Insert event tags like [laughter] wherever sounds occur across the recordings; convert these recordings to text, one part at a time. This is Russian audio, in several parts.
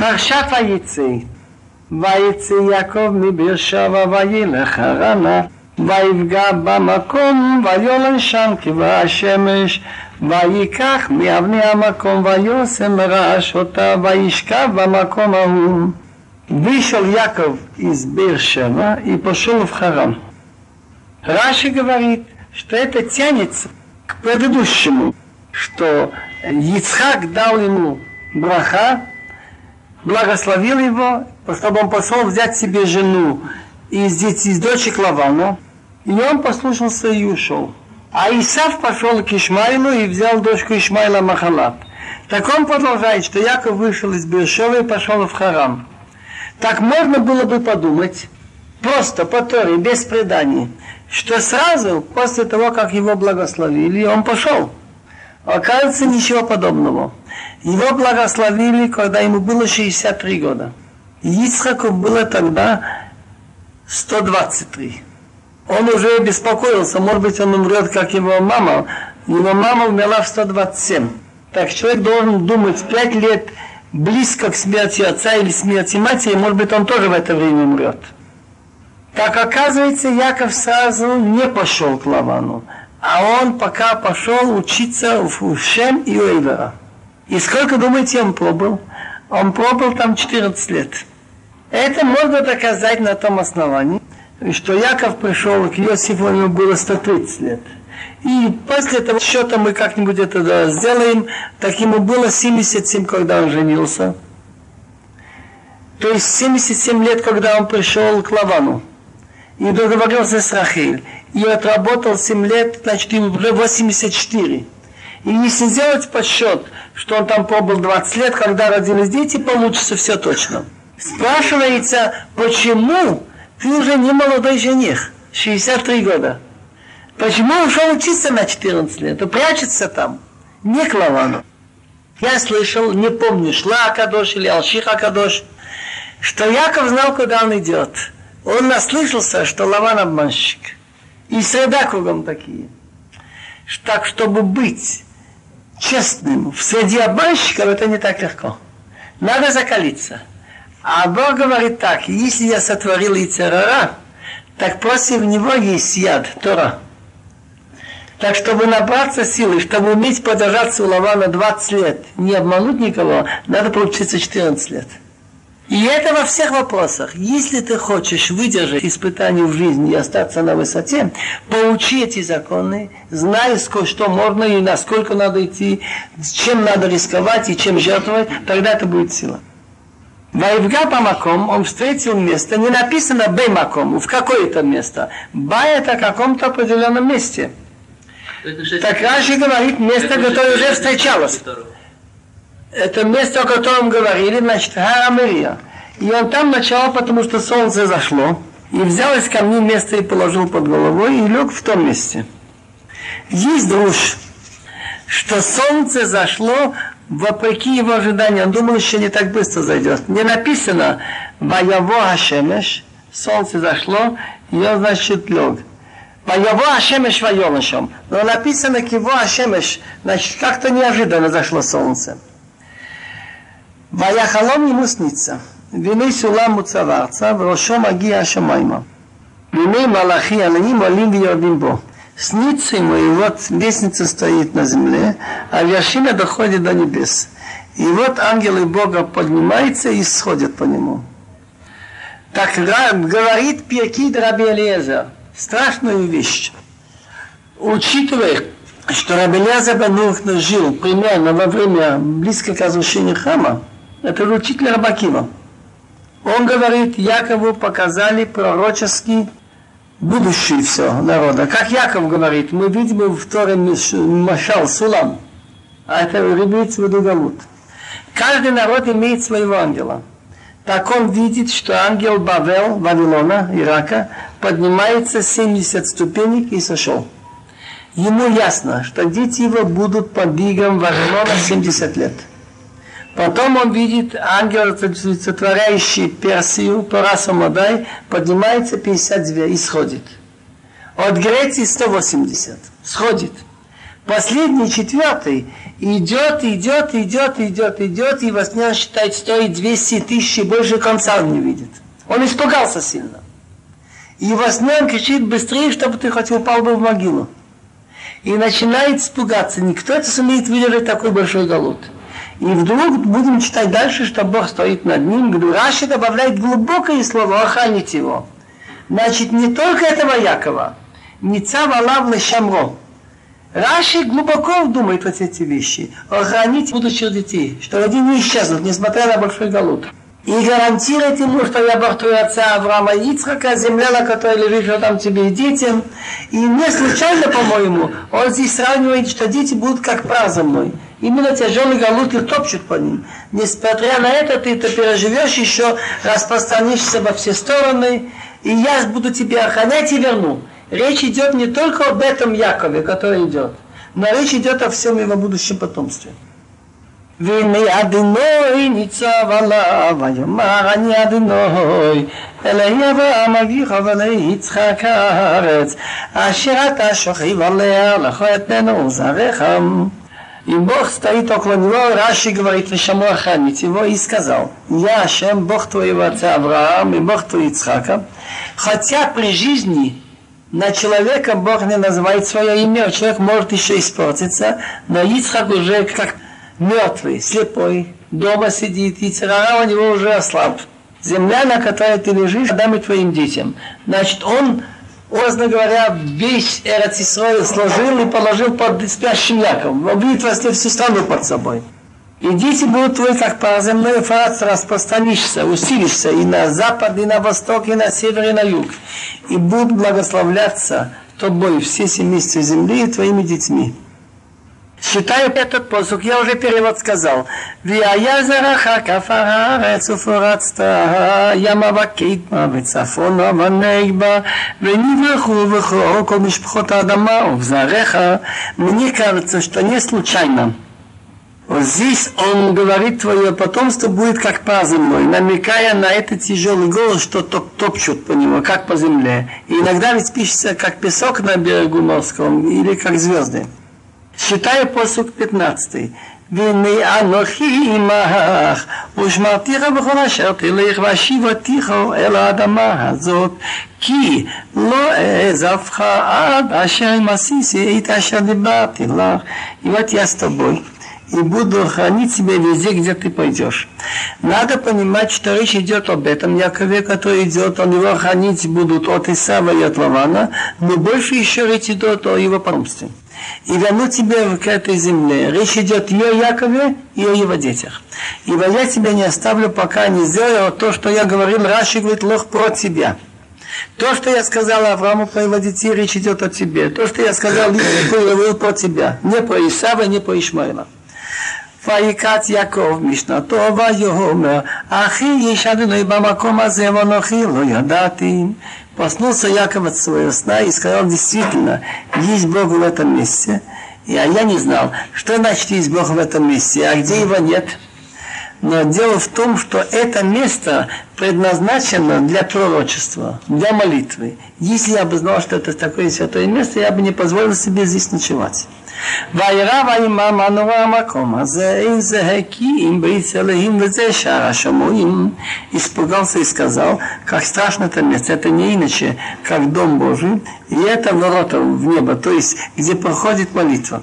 פרשת ויצא. ויצא יעקב מבאר שבע וילך הרנה ויפגע במקום ויולן שם כבאה השמש וייקח מאבני המקום ויוסם מרעש אותה וישכב במקום ההוא. Вышел Яков из Бершева и пошел в Харам. Раши говорит, что это тянется к предыдущему, что Ицхак дал ему браха благословил его, чтобы он пошел взять себе жену из, из дочек Лавана, и он послушался и ушел. А Исав пошел к Ишмайлу и взял дочку Ишмайла Махалат. Так он продолжает, что Яков вышел из Бершева и пошел в Харам. Так можно было бы подумать, просто по Торе, без преданий, что сразу после того, как его благословили, он пошел. Оказывается, ничего подобного. Его благословили, когда ему было 63 года. Ицхаку было тогда 123. Он уже беспокоился, может быть, он умрет, как его мама. Его мама умерла в 127. Так человек должен думать 5 лет близко к смерти отца или смерти матери, может быть, он тоже в это время умрет. Так оказывается, Яков сразу не пошел к Лавану, а он пока пошел учиться в Шем и Уэйвера. И сколько, думаете, он пробыл? Он пробыл там 14 лет. Это можно доказать на том основании, что Яков пришел к Иосифу, ему было 130 лет. И после этого счета мы как-нибудь это сделаем, так ему было 77, когда он женился. То есть 77 лет, когда он пришел к Лавану. И договорился с Рахиль. И отработал 7 лет, значит, ему уже 84. И если сделать подсчет, что он там пробыл 20 лет, когда родились дети, получится все точно. Спрашивается, почему ты уже не молодой жених, 63 года. Почему ушел учиться на 14 лет? И прячется там, не к Лавану. Я слышал, не помню, шла Акадош или Алших Акадош, что Яков знал, куда он идет. Он наслышался, что Лаван обманщик. И среда кругом такие. Так, чтобы быть честным в среде обманщиков, это не так легко. Надо закалиться. А Бог говорит так, если я сотворил Ицерара, так против него есть яд, Тора. Так, чтобы набраться силы, чтобы уметь подержаться у Лавана 20 лет, не обмануть никого, надо поучиться 14 лет. И это во всех вопросах. Если ты хочешь выдержать испытание в жизни и остаться на высоте, поучи эти законы, знай, что можно и насколько надо идти, чем надо рисковать и чем жертвовать, тогда это будет сила. Ваивга по маком, он встретил место, не написано беймаком, в какое-то место. Ба это в каком-то определенном месте. Так Раши говорит место, которое уже встречалось. Это место, о котором говорили, значит, Харамирия. И он там начал, потому что солнце зашло, и взял из камней место и положил под головой, и лег в том месте. Есть друж, что солнце зашло вопреки его ожиданиям, он думал, еще не так быстро зайдет. Не написано «Ваяво Ашемеш», солнце зашло, и он, значит, лег. «Ваяво Ашемеш вайонашем». Но написано «Киво Ашемеш», значит, как-то неожиданно зашло солнце. Ваяхалом ему снится. והנה סולם מוצב ארצה, וראשו מגיע השמיימה. והנה מלאכי עננים עולים ויורדים בו. снится ему, и вот лестница стоит на земле, а вершина доходит до небес. И вот ангелы Бога поднимаются и сходят по нему. Так говорит Пиркид Раби Элиезер. Страшную вещь. Учитывая, что Раби Элиезер Банухна жил примерно во время близко к разрушению храма, это учитель Рабакива. Он говорит, Якову показали пророческий будущее все народа. Как Яков говорит, мы видим в Торе Машал Сулам, а это имеется в виду. Каждый народ имеет своего ангела. Так он видит, что ангел Бавел, Вавилона, Ирака, поднимается 70 ступенек и сошел. Ему ясно, что дети его будут под игом Вавилона 70 лет. Потом он видит ангел, сотворяющий Персию, Параса Модай, поднимается 52 и сходит. От Греции 180. Сходит. Последний, четвертый, Идет, идет, идет, идет, идет, и во сне считает, стоит 200 тысяч, и больше конца он не видит. Он испугался сильно. И во сне он кричит быстрее, чтобы ты хоть упал бы в могилу. И начинает испугаться. Никто это сумеет выдержать такой большой голод. И вдруг будем читать дальше, что Бог стоит над ним. Раши добавляет глубокое слово охранить его. Значит, не только этого Якова. Ницав Алав Шамро. Раши глубоко думает вот эти вещи. Охранить будущих детей, что они не исчезнут, несмотря на большой голод. И гарантирует ему, что я Бог твой отца Авраама Ицхака, земля, на которой лежишь, что там тебе и детям. И не случайно, по-моему, он здесь сравнивает, что дети будут как прах мной. Именно тяжелый галут их топчут по ним. Несмотря на это, ты это переживешь еще, распространишься во все стороны, и я буду тебя охранять и верну. Речь идет не только об этом Якове, который идет, но речь идет о всем его будущем потомстве. והנה אדינוי ניצב עליו, ויאמר אני אדינוי, אלי אברהם אביך ואלי יצחק הארץ, אשר אתה שוכב עליה, לך אתנו זרעך. и Бог стоит около него, Раши говорит, Вишаму охранить его, и сказал, я Ашем, Бог твоего отца Авраама и Бог твой Ицхака, хотя при жизни на человека Бог не называет свое имя, человек может еще испортиться, но Ицхак уже как мертвый, слепой, дома сидит, и царара у него уже ослаб. Земля, на которой ты лежишь, отдам и твоим детям. Значит, он, образно говоря, весь Эрцисрой сложил и положил под спящим Яковом. Обвит во всю страну под собой. И дети будут твои, как по земной фраз, распространишься, усилишься и на запад, и на восток, и на север, и на юг. И будут благословляться тобой все семейства земли и твоими детьми. Считаю этот посук, я уже перевод сказал. Виаязараха кафарарец уфуратста, ямавакитма вицафона ванейба, венивраху вихроко мишпхота адама увзареха. Мне кажется, что не случайно. Вот здесь он говорит, твое потомство будет как по земной, намекая на этот тяжелый голос, что топ топчут по нему, как по земле. И иногда ведь пишется как песок на берегу морском или как звезды. Считаю посук 15. והנה אנוכי עמך, ושמרתיך בכל אשר תלך, והשיבתיך אל האדמה הזאת, כי לא אעזבך עד אשר עשיתי את אשר דיברתי לך. И вот я с тобой, и буду хранить тебя везде, где ты пойдешь. Надо понимать, что речь идет об этом Якове, который идет, он его хранить будут от Исава и от Лавана, но больше еще речь идет о его потомстве и верну тебе к этой земле. Речь идет и о Якове, и о его детях. Ибо я тебя не оставлю, пока не сделаю то, что я говорил, Раши говорит, лох про тебя. То, что я сказал Аврааму про его детей, речь идет о тебе. То, что я сказал, говорил про тебя. Не про Исава, не про Ишмаила. ויקץ יעקב משנתו ויאמר אחי יש אדוני במקום הזה ואנוכי לא ידעתי Проснулся Яков от своего сна и сказал, действительно, есть Бог в этом месте. И, а я не знал, что значит есть Бог в этом месте, а где его нет. Но дело в том, что это место предназначено для пророчества, для молитвы. Если я бы знал, что это такое святое место, я бы не позволил себе здесь ночевать. וירא וימם הנורא המקום הזה, אין זה הקים ברית אלוהים וזה שער השמועים. Испугался и сказал, как страшно это место, это не иначе, как Дом Божий, и это ворота в небо, то есть где проходит молитва.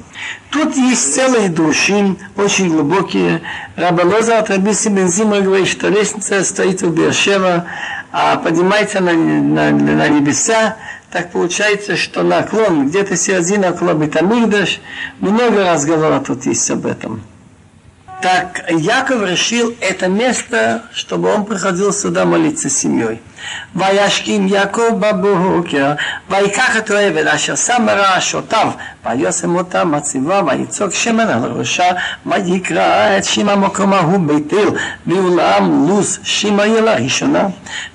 Тут есть целые души, очень глубокие. Рабалоза от Рабиси Бензима говорит, что лестница стоит в Бершева, а поднимается на, на, на небеса, так получается, что наклон где-то середина около Бетамигдаш, много разговоров тут есть об этом. Так Яков решил это место, чтобы он приходил сюда молиться с семьей. וישכים יעקב בבוקר, ויקח את העבד אשר שם מרעשותיו, וישם אותה מציבה, ויצוק שמן על ראשה, ויקרא את שם המקום ההוא בית אל, ואולם луз Шимаила ראשונה.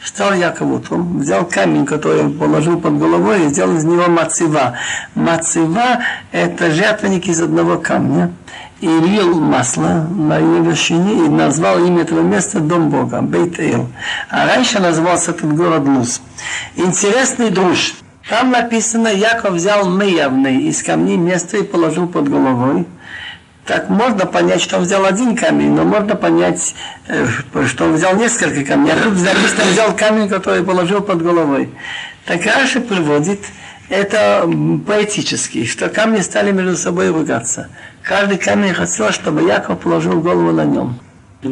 Встал Яков утром, взял камень, который он положил под головой, и сделал из него мацива. Мацива – это жертвенник из одного камня и лил масло на ее вершине и назвал имя этого места Дом Бога, Бейт Эл. А раньше назывался этот город Луз. Интересный друж. Там написано, Яков взял мы явный из камней место и положил под головой. Так можно понять, что он взял один камень, но можно понять, э, что он взял несколько камней. А тут написано, взял камень, который положил под головой. Так Раши приводит это поэтически, что камни стали между собой ругаться. Каждый камень хотел, чтобы Яков положил голову на нем.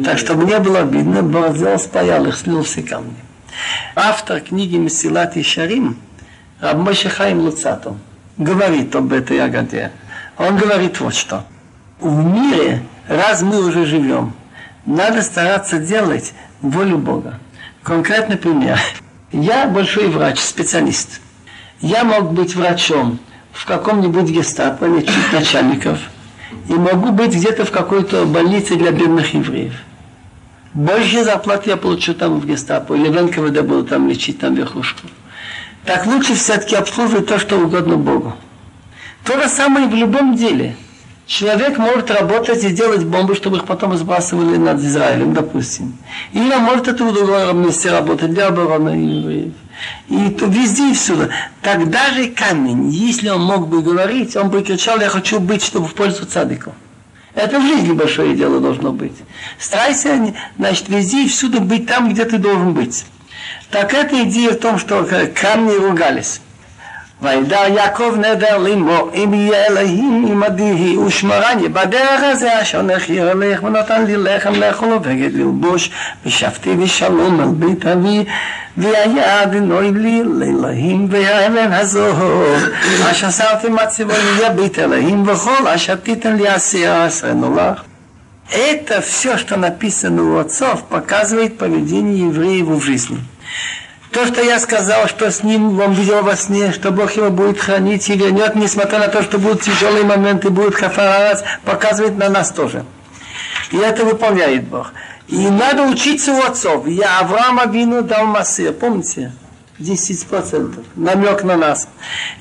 Так, чтобы не было видно, Бог взял, спаял их, слил все камни. Автор книги Месилат и Шарим, Рабмоше Хаим Луцатов, говорит об этой ягоде. Он говорит вот что – в мире, раз мы уже живем, надо стараться делать волю Бога. Конкретный пример. Я большой врач, специалист. Я мог быть врачом в каком-нибудь гестапо, лечить начальников, и могу быть где-то в какой-то больнице для бедных евреев. Больше зарплаты я получу там в гестапо, или в НКВД буду там лечить, там верхушку. Так лучше все-таки обслуживать то, что угодно Богу. То же самое и в любом деле – Человек может работать и делать бомбы, чтобы их потом сбрасывали над Израилем, допустим. Или он может это в другом месте работать для обороны евреев. И то везде и всюду. Тогда же камень, если он мог бы говорить, он бы кричал, я хочу быть, чтобы в пользу цадиков. Это в жизни большое дело должно быть. Старайся, значит, везде и всюду быть там, где ты должен быть. Так эта идея в том, что камни ругались. וידע יעקב נדר לאמו, אם יהיה אלוהים עמדי ושמרני בדרך הזה אשר נחיר אלך ונתן לי לחם לאכול ובגד ללבוש ושבתי בשלום על בית אבי והיה אדינוי לי לאלוהים והאבן הזוהר אשר שמתי מצבו יהיה בית אלוהים וכל אשר תיתן לי עשייה עשרנו לך Это все, что написано у отцов, показывает поведение евреев в жизни. То, что я сказал, что с ним он видел во сне, что Бог его будет хранить и вернет, несмотря на то, что будут тяжелые моменты, будет хафарарас, показывает на нас тоже. И это выполняет Бог. И надо учиться у отцов. Я Авраама вину дал Масир, помните? 10%. Намек на нас.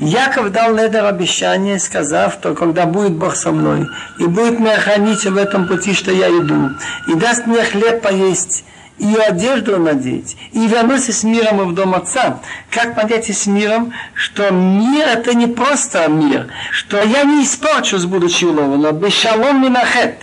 Яков дал Недер обещание, сказав, что когда будет Бог со мной, и будет меня хранить в этом пути, что я иду, и даст мне хлеб поесть, и одежду надеть, и вернуться с миром в дом отца. Как понять с миром, что мир это не просто мир, что я не испорчусь, будучи уловлен, бешалом минахет.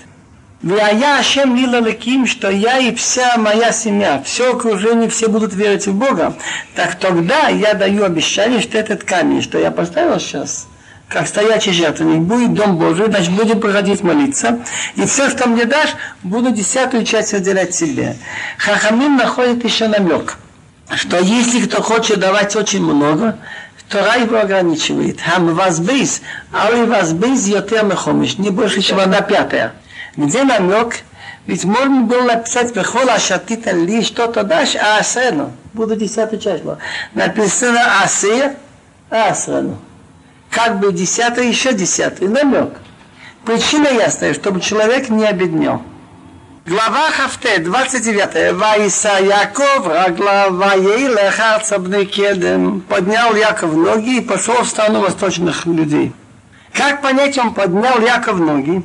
Я Ашем Лила Леким, что я и вся моя семья, все окружение, все будут верить в Бога. Так тогда я даю обещание, что этот камень, что я поставил сейчас, как стоячий жертвенник, будет Дом Божий, значит, будем приходить молиться, и все, что мне дашь, буду десятую часть выделять себе. Хахамин находит еще намек, что если кто хочет давать очень много, то рай его ограничивает. Хам вас бейс, а у вас бейс мехомиш, не больше, чем одна пятая. Где намек? Ведь можно было написать Бехола Ашатита ли что-то дашь, а асену. Буду десятую часть. Написано Асир, Асрену как бы десятый, еще десятый, намек. Причина ясная, чтобы человек не обеднел. Глава Хафте, 29. Ваиса Яков, Рагла, Ваейлех, Арцабный Кедем. Поднял Яков ноги и пошел в страну восточных людей. Как понять, он поднял Яков ноги?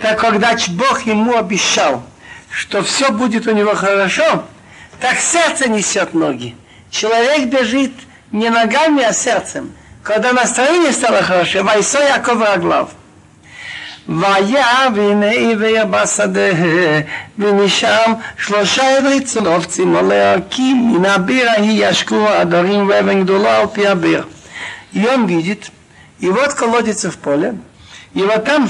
Так когда Бог ему обещал, что все будет у него хорошо, так сердце несет ноги. Человек бежит не ногами, а сердцем когда настроение стало хорошее, вайсо Яков Раглав. והיה והנה עבר בשדה ומשם שלושה עברי צונופצים עולה כי מן הביר ההיא ישקו הדרים ואבן גדולה על פי הביר. И он видит, и вот колодец в поле, и вот там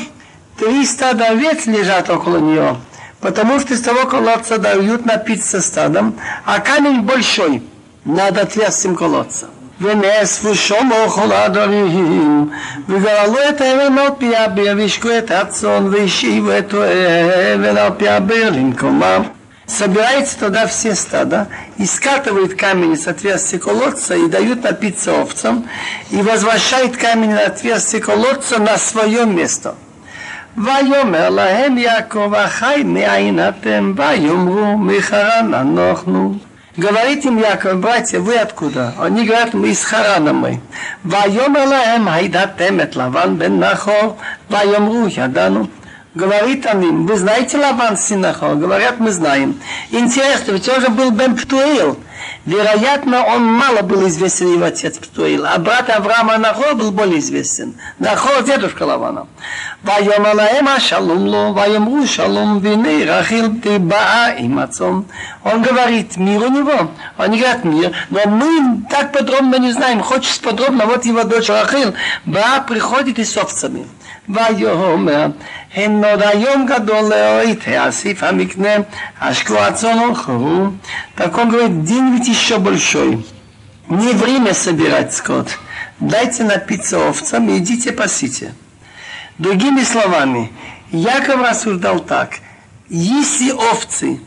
три стада овец лежат около нее, потому что из того колодца дают напиться стадом, а камень большой, над отверстием колодца. ונאספו שומו כל הדברים וגרלו את האבן על פי הביר והשקו את הצאן והשיבו את האבן על пи הביר למקומם Собирается туда все стада и скатывает камень с отверстия колодца и дают напиться овцам и возвращает камень на отверстие колодца на свое место. ויאמר להם יעקב החי מאין אתם ויאמרו מחרן אנחנו Говорит им Яков, братья, вы откуда? Они говорят, мы из Харана мы. Вайомер лаем хайдатем эт Лаван бен Нахор, вайомру ядану. Говорит он им, вы знаете Лаван сын Нахор? Говорят, мы знаем. Интересно, ведь он же был Бен Птуил. Вероятно, он мало был известен его отец Птуил, а брат Авраама Нахо был более известен. Нахо – дедушка Лавана. Вайомалаэма шалум ло, вайомру шалум вины рахил ты баа и мацом. Он говорит, мир у него. Они говорят, мир. Но мы так подробно не знаем. Хочешь подробно, вот его дочь Рахил, баа приходит и с овцами. Вайомер. Э, הן עוד היום גדול לאורית, האסיף המקנה, השקו הצאן הולכו. Так он говорит, день ведь еще большой. Не время собирать скот. Дайте напиться овцам и идите пасите. Другими словами, Яков рассуждал так. Если овцы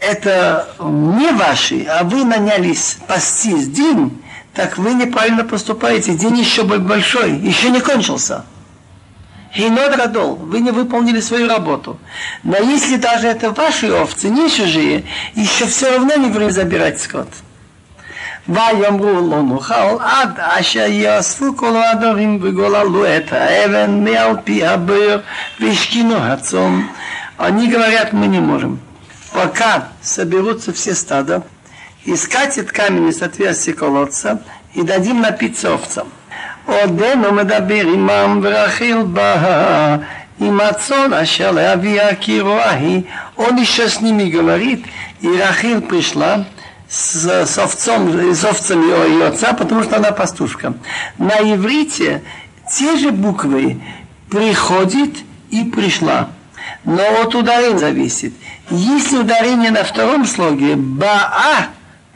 это не ваши, а вы нанялись пастись день, так вы неправильно поступаете. День еще большой, еще не кончился. Хинод Гадол, вы не выполнили свою работу. Но если даже это ваши овцы, не чужие, еще все равно не время забирать скот. ויאמרו לא נאכל עד אשר יאספו כל הדברים וגוללו את האבן מעל פי הבאר והשכינו הצום. Они говорят, мы не можем. Пока соберутся все стада, и скатит камень из отверстия колодца, и дадим напиться овцам. עודנו מדבר עמם ורחיל בא עם הצאן אשר לאביה כי רואה היא, он еще с ними говорит, и Рахил пришла с, с, овцом, с овцами ее отца, потому что она пастушка. На иврите те же буквы приходит и пришла. Но от ударения зависит. Если ударение на втором слоге баа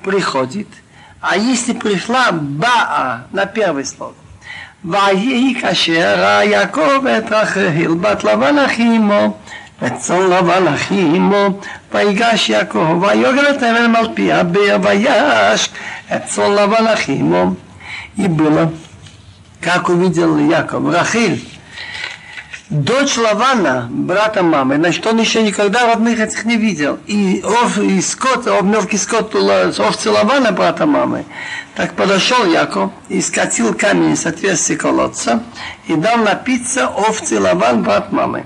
приходит, а если пришла баа на первый слог, ויהי כאשר ראה יעקב את רחל בת לבן אחי אמו וצאן לבן אחי אמו ויגש יעקב ויוגל את האבן על פי הבאר ויש את צאן לבן אחי אמו и было, как увидел Яков, Рахиль, дочь Лавана, брата мамы, значит, он еще никогда родных этих не видел. И, ов, и скот, ов, мелкий скот, овцы Лавана, брата мамы. Так подошел Яков и скатил камень с отверстия колодца и дал напиться овцы Лаван, брат мамы.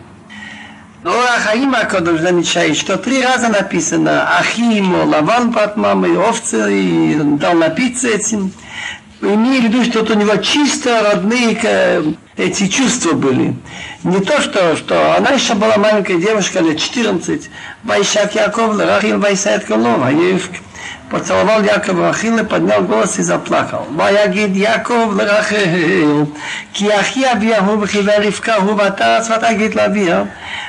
Но Ахаима Акодыш замечает, что три раза написано Ахиму, Лаван, брат мамы, овцы, и дал напиться этим. Ну, имею в виду, что у него чисто родные э, эти чувства были. Не то, что, что она еще была маленькая девушка, лет 14, Байшак Яков, Рахил Байсайт Колова, поцеловал Яков Рахил и поднял голос и заплакал. Ваягид Яков Рахил, киахи абьяху бхивалифкаху ватарас ватагид лабия,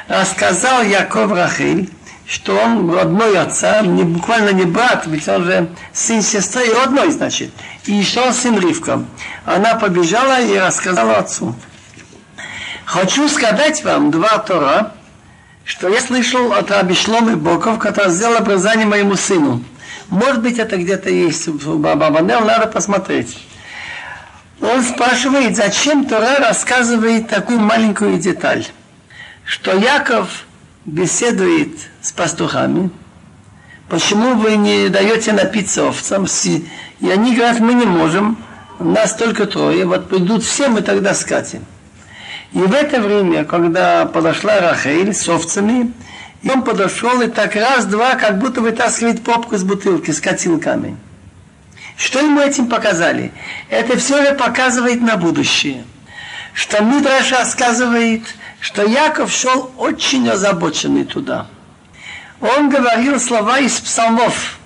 рассказал Яков Рахиль что он родной отца, не, буквально не брат, ведь он же сын сестры, родной, значит. И еще он сын Ривка. Она побежала и рассказала отцу. Хочу сказать вам два Тора, что я слышал от Раби Шломы Боков, который сделал образование моему сыну. Может быть, это где-то есть в Бабанел, надо посмотреть. Он спрашивает, зачем Тора рассказывает такую маленькую деталь, что Яков беседует с пастухами, почему вы не даете напиться овцам? И они говорят, мы не можем, нас только трое, вот придут все, мы тогда скатим. И в это время, когда подошла Рахель с овцами, и он подошел и так раз-два, как будто вытаскивает попку из бутылки, скатил камень. Что ему этим показали? Это все же показывает на будущее. Что Мидраш рассказывает, что Яков шел очень озабоченный туда. Он говорил слова из псалмов,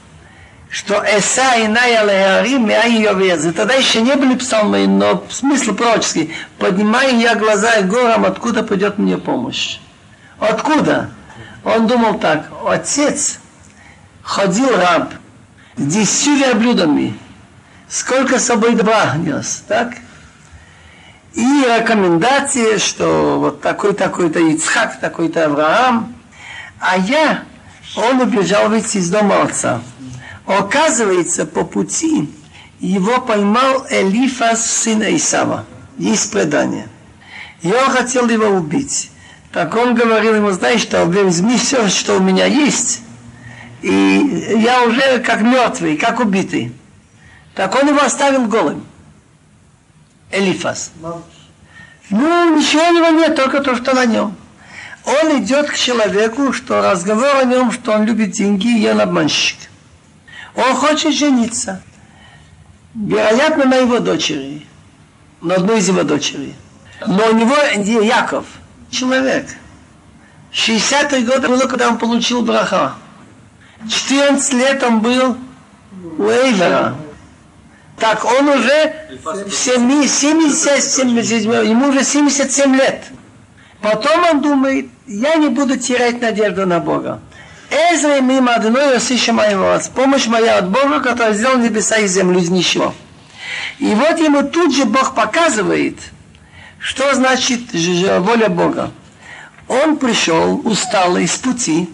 что Эса и Леарим, и Тогда еще не были псалмы, но смысл пророческий. Поднимаю я глаза и горам, откуда придет мне помощь. Откуда? Он думал так, отец ходил раб с десятью блюдами, сколько с собой добра нес, так? И рекомендации, что вот такой-такой-то Ицхак, такой-то Авраам. А я, он убежал выйти из дома отца. Оказывается, по пути его поймал Элифас, сын Исава. Есть предание. И он хотел его убить. Так он говорил ему, знаешь что, возьми все, что у меня есть, и я уже как мертвый, как убитый. Так он его оставил голым. Элифас. Ну, ничего у него нет, только то, что на нем. Он идет к человеку, что разговор о нем, что он любит деньги, и он обманщик. Он хочет жениться. Вероятно, на его дочери. На одной из его дочерей. Но у него Яков, человек. 60-й год было, когда он получил браха. 14 лет он был у Эйвера. Так он уже в 77, ему уже 77 лет. Потом он думает, я не буду терять надежду на Бога. Эзра мимо одной осыща моего, помощь моя от Бога, который сделал небеса и землю из ничего. И вот ему тут же Бог показывает, что значит воля Бога. Он пришел усталый с пути,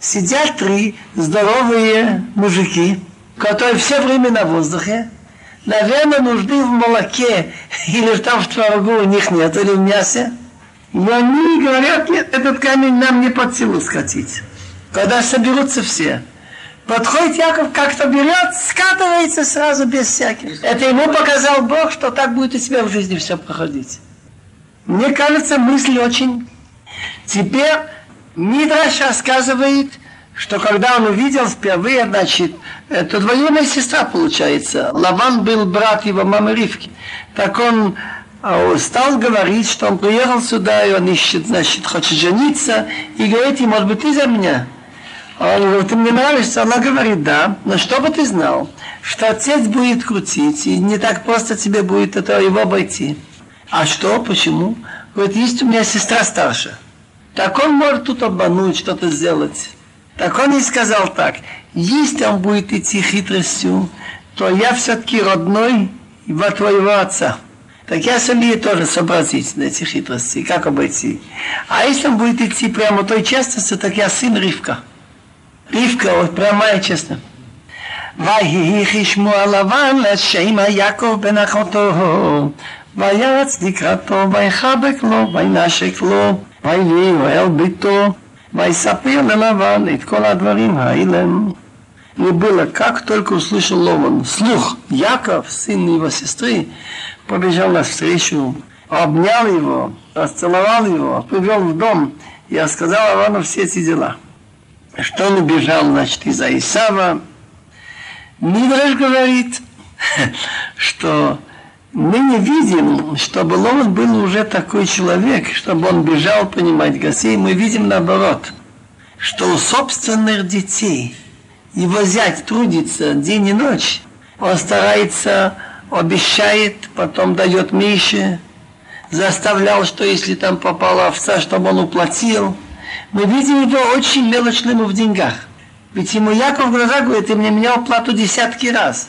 сидят три здоровые мужики, которые все время на воздухе, наверное, нужды в молоке [laughs] или там в творогу у них нет, или в мясе. И они говорят, нет, этот камень нам не под силу скатить. Когда соберутся все, подходит Яков, как-то берет, скатывается сразу без всяких. Это ему показал Бог, что так будет у тебя в жизни все проходить. Мне кажется, мысль очень... Теперь Мидраш рассказывает, что когда он увидел впервые, значит, это двоюродная сестра получается. Лаван был брат его мамы Ривки. Так он а стал говорить, что он приехал сюда, и он ищет, значит, хочет жениться, и говорит ей, может быть, ты за меня? А он говорит, ты мне нравишься? Она говорит, да, но чтобы ты знал, что отец будет крутить, и не так просто тебе будет это его обойти. А что, почему? Говорит, есть у меня сестра старше. Так он может тут обмануть, что-то сделать. Так он и сказал так, если он будет идти хитростью, то я все-таки родной во твоего отца. Так я сумею тоже сообразить на эти хитрости, как обойти. А если он будет идти прямо той честностью, так я сын Ривка. Ривка, вот прямая честно. ויהי שמוע לבן לשם יעקב בן אחותו וירץ לקראתו ויחבק לו וינשק לו ויהי אוהל ביתו «Вайсапер Лаван» и «Ткола Дварим Хаилем» не было, как только услышал Лован. Слух, Яков, сын его сестры, побежал навстречу, обнял его, расцеловал его, привел в дом и рассказал Лавану все эти дела. Что он убежал, значит, из-за Исава. Мидраш говорит, [laughs] что мы не видим, чтобы Лован был уже такой человек, чтобы он бежал понимать гостей. Мы видим наоборот, что у собственных детей его зять трудится день и ночь. Он старается обещает, потом дает Мише, заставлял, что если там попала овца, чтобы он уплатил. Мы видим его очень мелочным в деньгах. Ведь ему Яков в глаза говорит, ты мне менял плату десятки раз.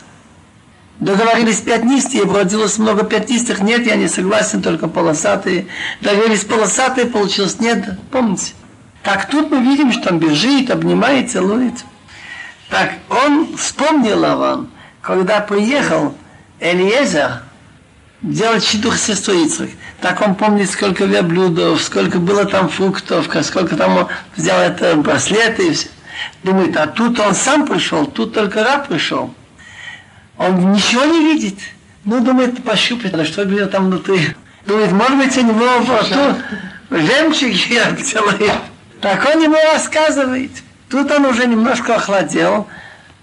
Договорились пятнистые, родилось много пятнистых, нет, я не согласен, только полосатые. Договорились полосатые, получилось нет, помните? Так тут мы видим, что он бежит, обнимает, целует. Так он вспомнил о вам, когда приехал, Элиезер делать щедух сестру Ицрак. Так он помнит, сколько верблюдов, сколько было там фруктов, сколько там он взял это браслеты и все. Думает, а тут он сам пришел, тут только раб пришел. Он ничего не видит. Ну, думает, пощупать, а что было там внутри. Думает, может быть, у него во рту жемчуг я целый. Так он ему рассказывает. Тут он уже немножко охладел.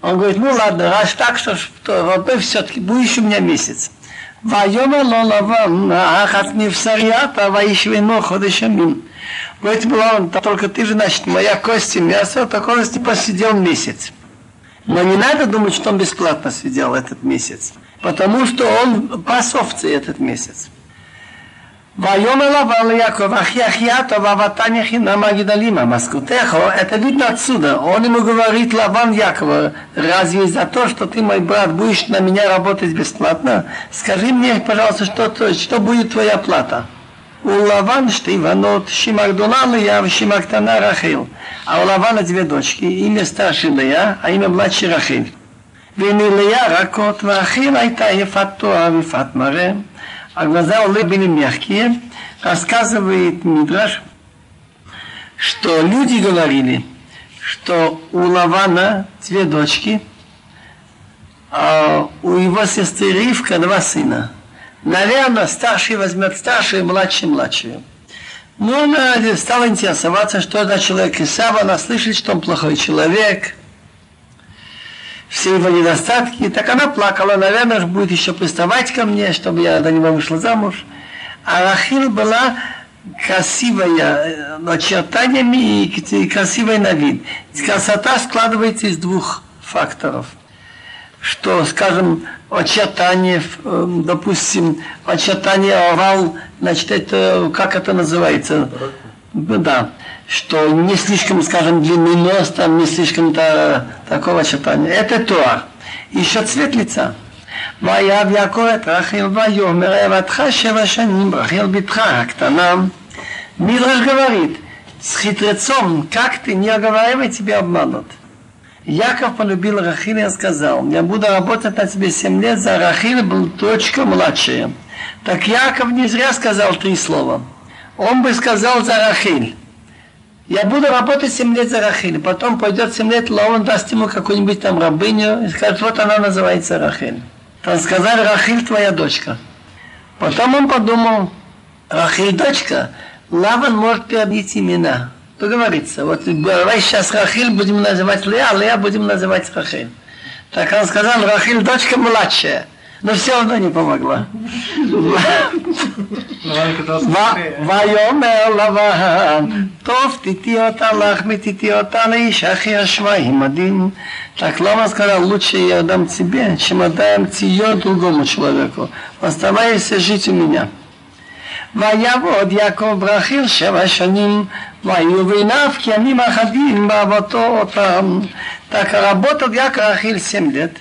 Он говорит, ну ладно, раз так, что, что родной все-таки будешь у меня месяц. ויאמר לו לבן, האחת מבשריית, וישבנו חודש ימים. Говорит, Лаван, только ты же, значит, моя кость и мясо, так он типа сидел месяц. Но не надо думать, что он бесплатно сидел этот месяц, потому что он пас овцы этот месяц. ויאמר לבן ליעקב, אחי אחיה טובה ותניא חינם הגדלימה, маскутехо, это видно отсюда. Он ему говорит, Лаван Якова, разве за то, что ты, мой брат, будешь на меня работать бесплатно, скажи мне, пожалуйста, что, что будет твоя плата? Улаван Штиванот, Шима Гдула и Шима шимагтана Рахил. А у Лавана две дочки, имя старший Лия, а имя младший Рахиль. Венилия Ракот, Рахил Айта Ефатуа Вифатмаре. А глаза у Лы были мягкие. Рассказывает Мидраш, что люди говорили, что у Лавана две дочки, а у его сестры Ривка два сына. Наверное, старший возьмет старшую, младший младшую. Но она стала интересоваться, что за человек Исава. Она слышит, что он плохой человек. все его недостатки. Так она плакала, наверное, будет еще приставать ко мне, чтобы я до него вышла замуж. А Рахил была красивая очертаниями и красивой на вид. Красота складывается из двух факторов Что, скажем, очертание, допустим, очертание орал, значит, это, как это называется? Да, что не слишком, скажем, длинный нос, там не слишком -то, такого очертания. Это туар. Еще цвет лица. ויהב יעקב את רחל ויאמר אהבתך שבע שנים רחל בתך הקטנה. Мидраш говорит, с хитрецом, как ты не оговаривай, тебя обманут. Яков полюбил Рахиль и сказал, я буду работать на тебе семь лет, за Рахиль был дочка младшая. Так Яков не зря сказал три слова. Он бы сказал за Рахиль. Я буду работать 7 лет за Рахиль. Потом пойдет 7 лет, Лаван даст ему какую-нибудь там рабыню и скажет, вот она называется Рахиль. Там сказали, Рахиль твоя дочка. Потом он подумал, Рахиль дочка, Лаван может перебить имена. Договориться. Вот давай сейчас Рахиль будем называть Леа, Леа будем называть Рахиль. Так он сказал, Рахиль дочка младшая. Но все равно не помогла. ויאמר לבן, טוב תיתי אותה לך ותיתי אותה לאיש אחי השמיים מדהים. Так Лама сказал, лучше я дам тебе, чем отдаем ее другому человеку. Оставайся жить у меня. ויעבוד יעקב ברכיל שבע שנים, והיו בעיניו כימים אחדים בעבודתו אותם. Так работал Яков Рахиль семь лет.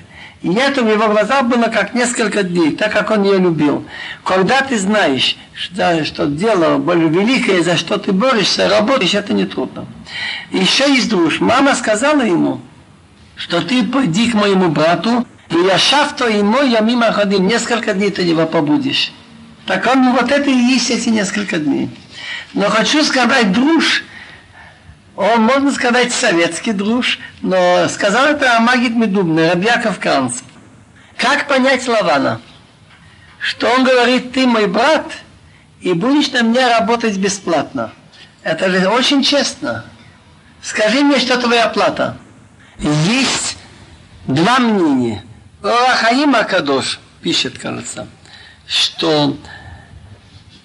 И это в его глазах было как несколько дней, так как он ее любил. Когда ты знаешь, что, что дело более великое, за что ты борешься, работаешь, это не трудно. Еще из душ. Мама сказала ему, что ты пойди к моему брату, и я шафто ему, я мимо ходил, несколько дней ты его побудешь. Так он вот это и есть эти несколько дней. Но хочу сказать, друж, он, можно сказать, советский друж, но сказал это Амагит Медубный, Рабьяков Канц. Как понять Лавана? Что он говорит, ты мой брат, и будешь на меня работать бесплатно. Это же очень честно. Скажи мне, что твоя плата. Есть два мнения. Рахаим Акадош пишет, кажется, что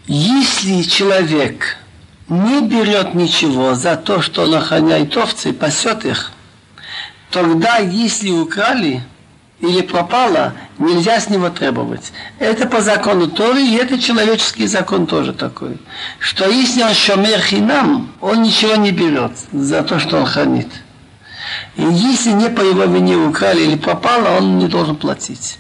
если человек не берет ничего за то, что он охраняет овцы, пасет их, тогда, если украли или пропало, нельзя с него требовать. Это по закону Торы, и это человеческий закон тоже такой. Что если он шомер хинам, он ничего не берет за то, что он хранит. И если не по его вине украли или пропало, он не должен платить.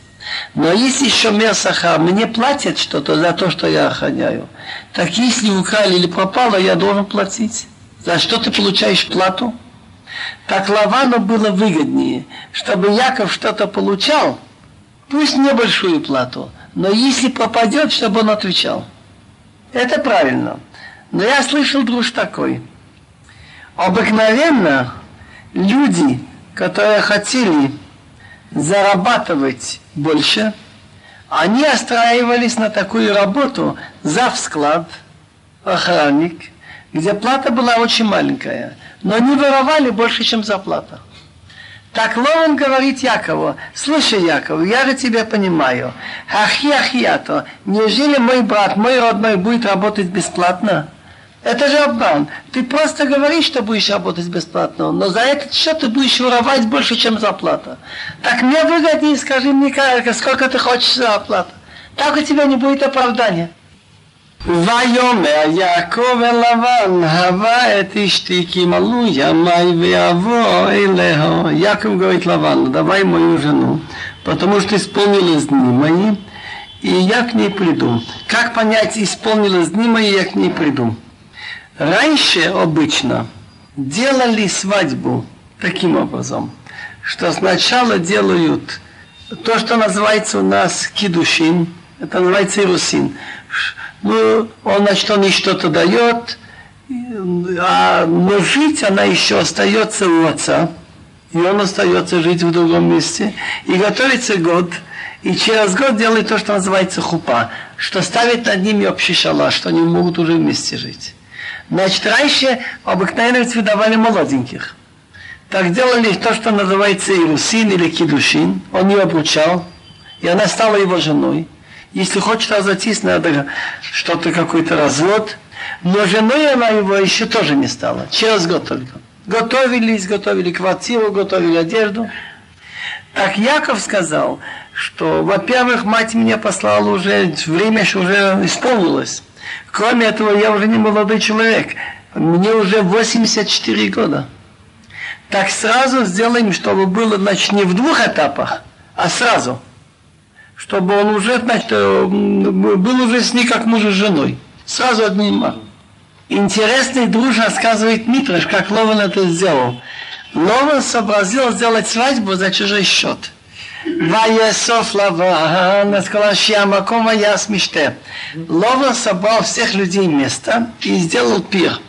Но если шомер сахар мне платят что-то за то, что я охраняю, так если украли или пропало, я должен платить. За что ты получаешь плату? Так Лавану было выгоднее, чтобы Яков что-то получал, пусть небольшую плату, но если пропадет, чтобы он отвечал. Это правильно. Но я слышал друж такой. Обыкновенно люди, которые хотели зарабатывать больше, они остраивались на такую работу зав склад, охранник, где плата была очень маленькая, но не воровали больше, чем зарплата. Так Лован говорит Якову, слушай, Яков, я же тебя понимаю, ахи ахиято, неужели мой брат, мой родной будет работать бесплатно? Это же обман. Ты просто говоришь, что будешь работать бесплатно, но за этот счет ты будешь воровать больше, чем зарплата. Так мне выгоднее, скажи мне, сколько ты хочешь зарплаты. Так у тебя не будет оправдания. ויאמר יעקב אל לבן, הווה את אשתי כי מלאו ימי ויבוא אליה. Яков говорит Лавану, давай мою жену, потому что исполнились дни мои, и я к ней приду. Как понять, исполнились дни мои, я к ней приду? Раньше обычно делали свадьбу таким образом, что сначала делают то, что называется у нас кидушин, это называется ирусин. Ну, он, значит, он ей что-то дает, а, но жить она еще остается у отца, и он остается жить в другом месте, и готовится год, и через год делает то, что называется хупа, что ставит над ними общий шалаш, что они могут уже вместе жить. Значит, раньше обыкновенно выдавали молоденьких. Так делали то, что называется Ирусин или Кидушин. Он ее обручал, и она стала его женой. Если хочет разойтись, надо что-то, какой-то развод. Но женой она его еще тоже не стала. Через год только. Готовились, готовили квартиру, готовили одежду. Так Яков сказал, что, во-первых, мать меня послала уже, время уже исполнилось. Кроме этого, я уже не молодой человек. Мне уже 84 года. Так сразу сделаем, чтобы было, значит, не в двух этапах, а сразу. Чтобы он уже, значит, э, был уже с ней как муж с женой. Сразу одним. Интересный друж рассказывает Митраш, как Лован это сделал. Лован сообразил сделать свадьбу за чужой счет. Ваясов Лаван, сказал Шиамаком Ваяс Миште. Лова собрал всех людей место и сделал пир.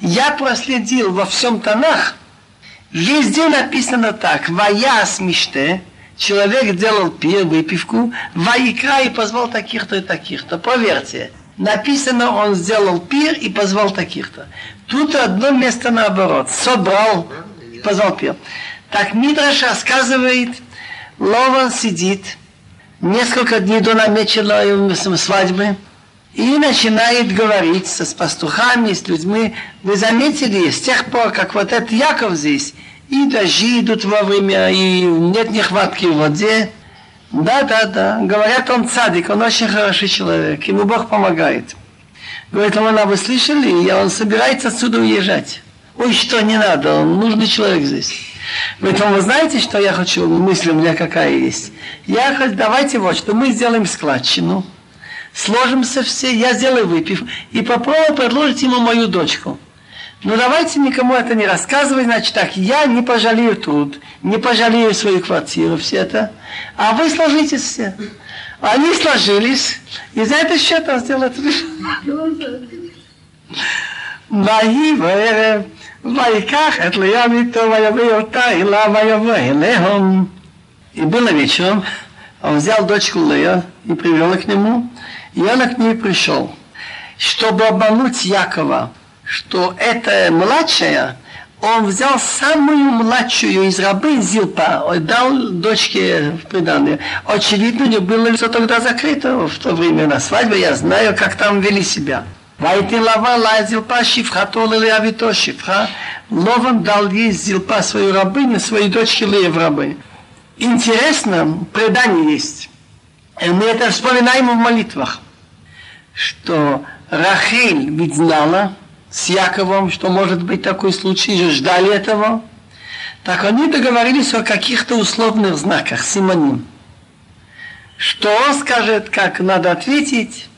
Я проследил во всем Танах, везде написано так, Ваяс Миште, человек делал пир, выпивку, Ваикра и позвал таких-то и таких-то. Поверьте, написано, он сделал пир и позвал таких-то. Тут одно место наоборот, собрал, позвал пир. Так Мидраша рассказывает. Лован сидит, несколько дней до намеченной свадьбы, и начинает говорить с пастухами, с людьми. Вы заметили, с тех пор, как вот этот Яков здесь, и дожди идут во время, и нет нехватки в воде. Да, да, да. Говорят, он цадик, он очень хороший человек, ему Бог помогает. Говорит, он, а вы слышали? И он собирается отсюда уезжать. Ой, что не надо, он нужный человек здесь. Говорит, вы знаете, что я хочу, мысль у меня какая есть? Я хочу, давайте вот, что мы сделаем складчину, сложимся все, я сделаю выпив, и попробую предложить ему мою дочку. Но давайте никому это не рассказывать, значит так, я не пожалею труд, не пожалею свою квартиру, все это, а вы сложитесь все. Они сложились, и за это счет он сделал это. Вайках это я вито воевеота и ла воевеелехом. И было вечером, он взял дочку Лея и привел к нему, и она пришел, чтобы обмануть Якова, что это младшая, он взял самую младшую из рабы Зилпа, дал дочке в приданное. Очевидно, у нее было лицо тогда закрыто в то время на свадьбе, я знаю, как там вели себя. Вайтин лава ла зилпа шифха, то ли авито шифха. Лован дал ей зилпа свою рабыню, своей дочке Лея в рабы. Интересно, предание есть. Мы это вспоминаем в молитвах, что Рахиль ведь знала с Яковом, что может быть такой случай, же ждали этого. Так они договорились о каких-то условных знаках, симоним. Что он скажет, как надо ответить.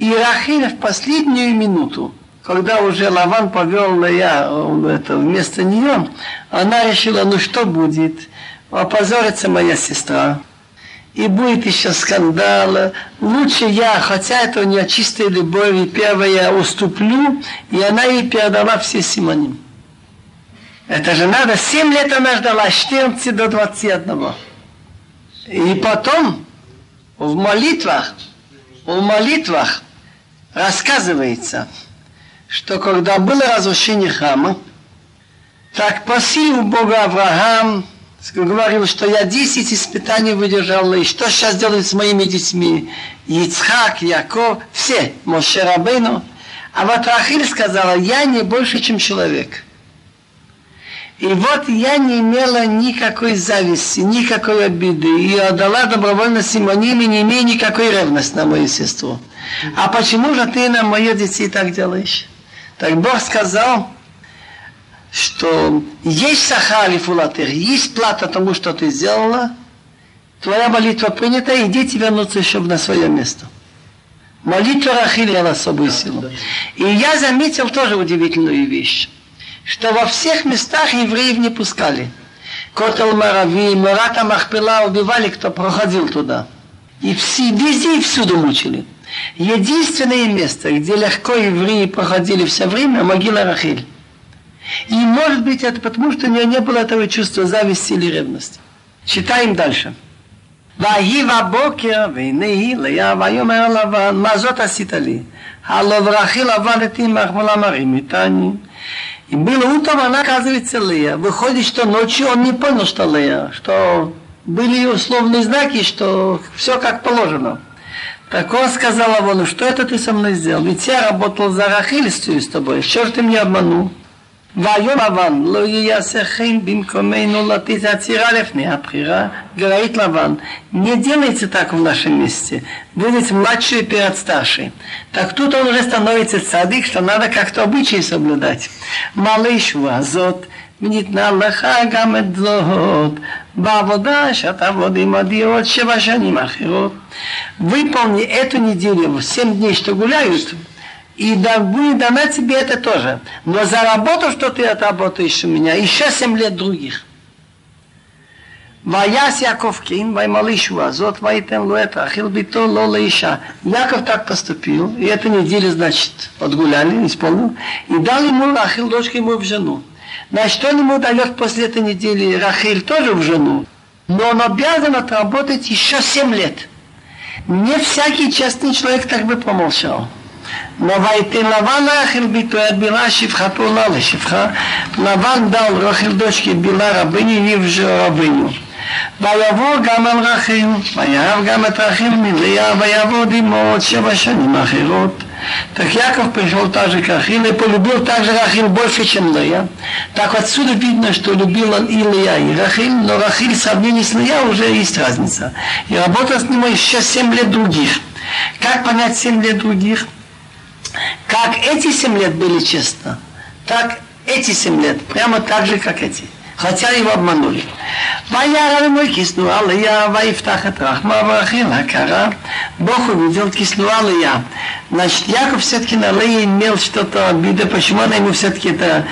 И Рахиль в последнюю минуту, когда уже Лаван повел я это, вместо нее, она решила, ну что будет, опозорится моя сестра, и будет еще скандал. Лучше я, хотя это у нее чистая любовь, и первая уступлю, и она ей передала все симоним. Это же надо, 7 лет она ждала, 14 до 21. И потом в молитвах, в молитвах рассказывается, что когда было разрушение храма, так просил Бога Авраам, говорил, что я 10 испытаний выдержал, и что сейчас делать с моими детьми? Ицхак, Яков, все, Моше Рабейну. А вот Рахиль сказала, я не больше, чем человек. И вот я не имела никакой зависти, никакой обиды. И отдала добровольно Симониме, не имея никакой ревности на мою сестру. А почему же ты на моих детей так делаешь? Так Бог сказал, что есть сахар и фулатер, есть плата тому, что ты сделала, твоя молитва принята, и дети вернутся еще на свое место. Молитва Рахили на особую силу. И я заметил тоже удивительную вещь, что во всех местах евреев не пускали. Котел Марави, Марата Махпила убивали, кто проходил туда. И все, везде и всюду мучили. Единственное место, где легко евреи проходили все время, могила Рахиль. И может быть это потому, что у нее не было этого чувства зависти или ревности. Читаем дальше. ויהי בבוקר, והנה היא לאה, ויאמר לבן, מה זאת עשית לי? הלא ורחיל עבדתי ממך ולמה רימיתני? И было утром, она оказывается Лея. Выходит, что ночью он не понял, что Лея, что были условные знаки, что все как положено. Так он сказал Авону, что это ты со мной сделал? Ведь я работал за Рахилистую с тобой. Что же ты мне обманул? והיום לבן לא יעשה חן במקומנו לתת עצירה לפני הבחירה, говорит Лаван, не делайте так в нашем месте, будете младший перед старшей. Так тут он уже становится цадик, что надо как-то обычаи соблюдать. малыш הזאת, וניתנה לך גם את זאת, בעבודה שתעבוד עמדי עוד שבע שנים אחרות. Выполни эту неделю, семь дней, что гуляют, и да, будет дана тебе это тоже. Но за работу, что ты отработаешь у меня, еще семь лет других. ויעש יעקב כן, וימלא ישועה זאת, וייתן לו את רחל ביתו לא לאישה. Яков так поступил, и эту неделю, значит, отгуляли, исполнил, и дал ему Рахил, дочку ему в жену. Значит, он ему дает после этой недели Рахиль тоже в жену, но он обязан отработать еще семь лет. Не всякий честный человек так бы помолчал. Но вайтен Лаван Рахил биту от Била шифхату лала шифха. Лаван дал Рахил дочке Била рабыни и в рабыню. ויבוא גם על רחל, ויהב גם את רחל מלאה, ויעבוד עמו עוד שבע שנים אחרות. Так Яков пришел так же, как Рахиль, и полюбил также Рахиль больше, чем Лея. Так отсюда видно, что любил он и Лея, и Рахиль, но Рахиль в сравнении с Лея уже есть разница. И работал с ним еще семь лет других. Как понять семь лет других? Как эти семь лет были честно, так эти семь лет, прямо так же, как эти. хотя его обманули. Ваяра мой киснула я, ваифтахат рахма варахила кара. Бог увидел, киснуал я. Значит, Яков все-таки на Лее имел что-то обида, почему она ему все-таки это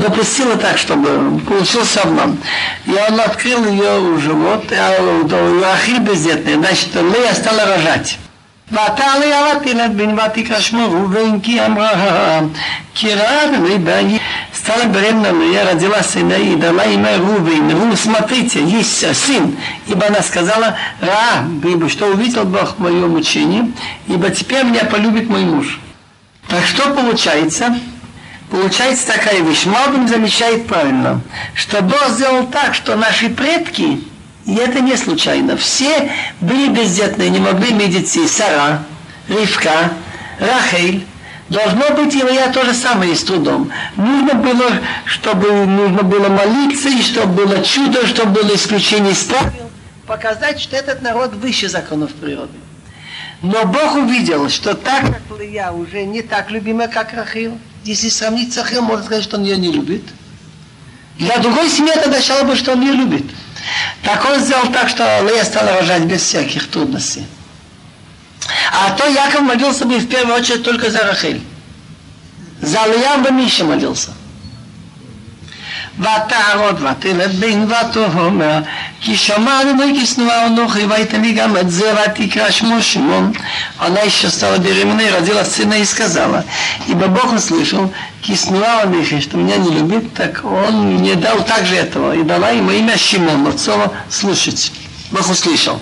допустила так, чтобы получился обман. И он открыл ее живот, а Рахиль бездетный. значит, Лея стала рожать. ועתה ליארה תלד בן ותקרא שמו ראובן כי אמרה כי ראה לי стала беременна, но я родила сына и дала имя Рувен. Ру, смотрите, есть сын. Ибо она сказала, Ра, ибо что увидел Бог мое мучение, ибо теперь меня полюбит мой муж. Так что получается? Получается такая вещь. Малбин замечает правильно, что Бог сделал так, что наши предки и это не случайно. Все были бездетные, не могли иметь детей. Сара, Ривка, Рахель. Должно быть, и я то же самое с трудом. Нужно было, чтобы нужно было молиться, и чтобы было чудо, чтобы было исключение из правил. Показать, что этот народ выше законов природы. Но Бог увидел, что так как Лия уже не так любима, как Рахил, если сравнить с Рахил, можно сказать, что он ее не любит. Для другой семьи это означало бы, что он ее любит. Так он сделал так, что Лея стала рожать без всяких трудностей. А то Яков молился бы в первую очередь только за Рахель. За Лея бы меньше молился. ותערוד ותלד בן ותהומר כי שמע אדוני כי שנואה אנוכי ויתן לי גם את זה ותקרא шмо Шимон. Она еще стала беременной, родила сына и сказала, ибо Бог услышал, киснула он что меня не любит, так он мне дал также этого и дала ему имя Шимон, от слова слушать. Бог услышал.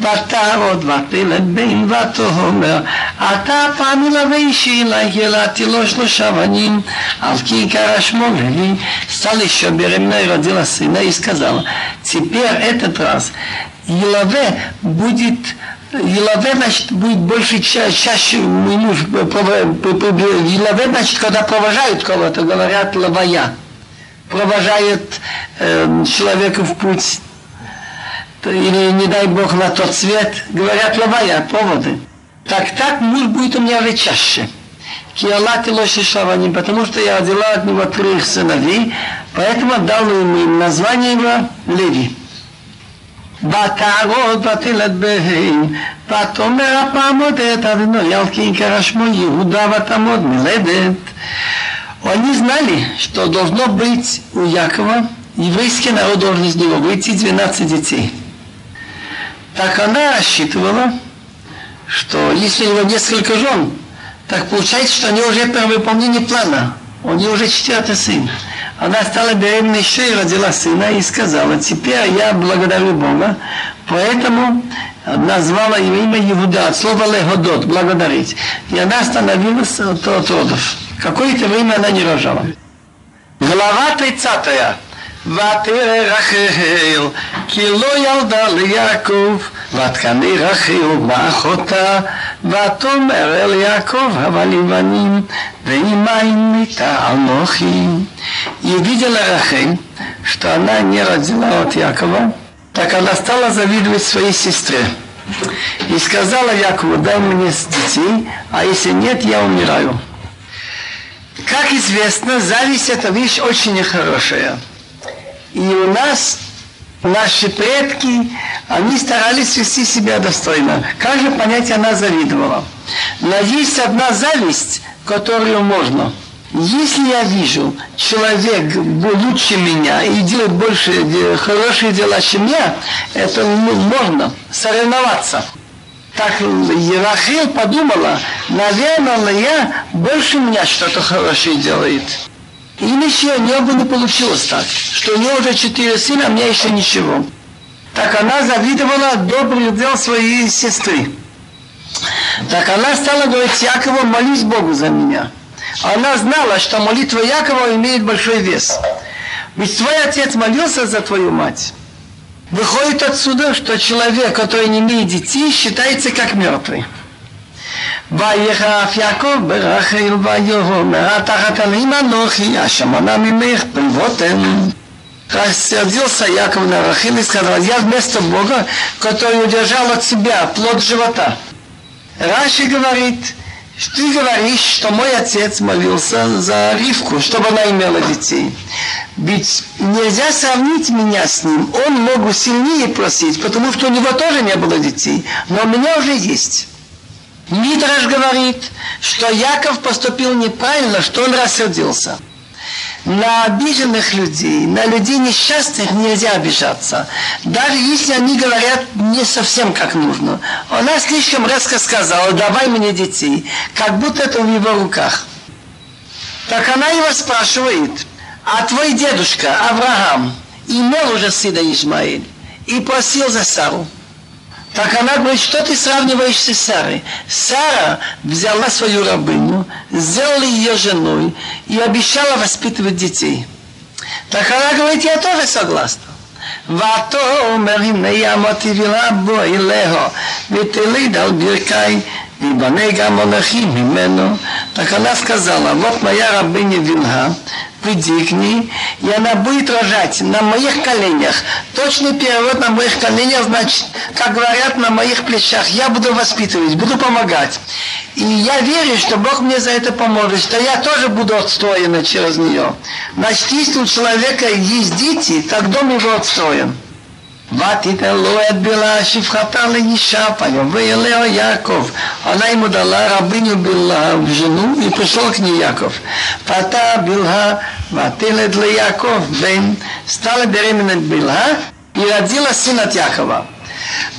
ותערוד ותלד בן ותהומר אתה פעמי לביישי ילדתי לו שלושה בנים על כי קרא שמו לוי стал еще беременной родила сына и сказала теперь этот раз Елаве будет Елаве, значит, будет больше, ча чаще муж, Елаве, значит, когда провожают кого-то, говорят лавая. Провожает э, человека в путь или, не дай Бог, на тот свет, говорят лавая, поводы. Так так муж будет у меня уже чаще. Киалати лоши шаваним, потому что я родила от него трех сыновей, поэтому отдал ему название его Леви. ותערוד ותלד בהן, ותאמר הפעם עוד את אדוני על כי יקרא שמו יהודה ותעמוד מלדת. Они знали, что должно быть у Якова, еврейский народ должен из него выйти 12 детей. Так она рассчитывала, что если у него несколько жен, так получается, что они уже при выполнении плана. У нее уже четвертый сын. Она стала беременной еще и родила сына и сказала, теперь я благодарю Бога, поэтому назвала его имя Иуда, от слова леhodot, благодарить. И она остановилась от родов. Какое-то время она не рожала. Глава 30. ותרא רחל כי לא ילדה ליעקב ותקנא רחל באחותה ותאמר אל יעקב אבל לבנים ועמיים מתה אנוכי. И видела Рахель, что она не родила от Якова, так она стала завидовать своей сестре. И сказала Якову, дай мне детей, а если нет, я умираю. Как известно, зависть это вещь очень нехорошая. И у нас наши предки, они старались вести себя достойно. Как же понять, она завидовала. Но есть одна зависть, которую можно. Если я вижу, человек лучше меня и делает больше хорошие дела, чем я, это ну, можно соревноваться. Так Рахил подумала, наверное, я больше меня что-то хорошее делает. Или еще у нее бы не получилось так, что у нее уже четыре сына, а у меня еще ничего. Так она завидовала добрый дел своей сестры. Так она стала говорить Якову, молись Богу за меня. Она знала, что молитва Якова имеет большой вес. Ведь твой отец молился за твою мать. Выходит отсюда, что человек, который не имеет детей, считается как мертвый. ויחף יעקב ברחל ויאמר תחת עלים אנוכי השמונה ממך פריבותם Рассердился Яков на Рахиль и сказал, я вместо Бога, который удержал от себя плод живота. Раши говорит, ты говоришь, что мой отец молился за Ривку, чтобы она имела детей. Ведь нельзя сравнить меня с ним. Он мог сильнее просить, потому что у него тоже не было детей. Но у меня уже есть. Мидраш говорит, что Яков поступил неправильно, что он рассердился. На обиженных людей, на людей несчастных нельзя обижаться. Даже если они говорят не совсем как нужно. Она слишком резко сказала, давай мне детей, как будто это в его руках. Так она его спрашивает, а твой дедушка Авраам имел уже сына Ишмаэль и просил за Сару. Так она говорит, что ты сравниваешься с Сарой? Сара взяла свою рабыню, сделала ее женой и обещала воспитывать детей. Так она говорит, я тоже согласна. ותאמר הנה אמרתי וילה בו אלהו ותליד על ברכי ויבנה גם מלאכים ממנו. Так она сказала, вот моя рабыня Вильха, приди к ней, и она будет рожать на моих коленях. Точный перевод на моих коленях, значит, как говорят, на моих плечах. Я буду воспитывать, буду помогать. И я верю, что Бог мне за это поможет, что я тоже буду отстроена через нее. Значит, если у человека есть дети, так дом его отстроен. ותיתן לו את בלהה שפחתה לאישה, ויבוא אליה Яков. Она ему дала рабыню Билха в жену и пришел к ней Яков. Пата Билха, ватилет ли Яков, бен, стала беременна Билха и родила сына от Якова.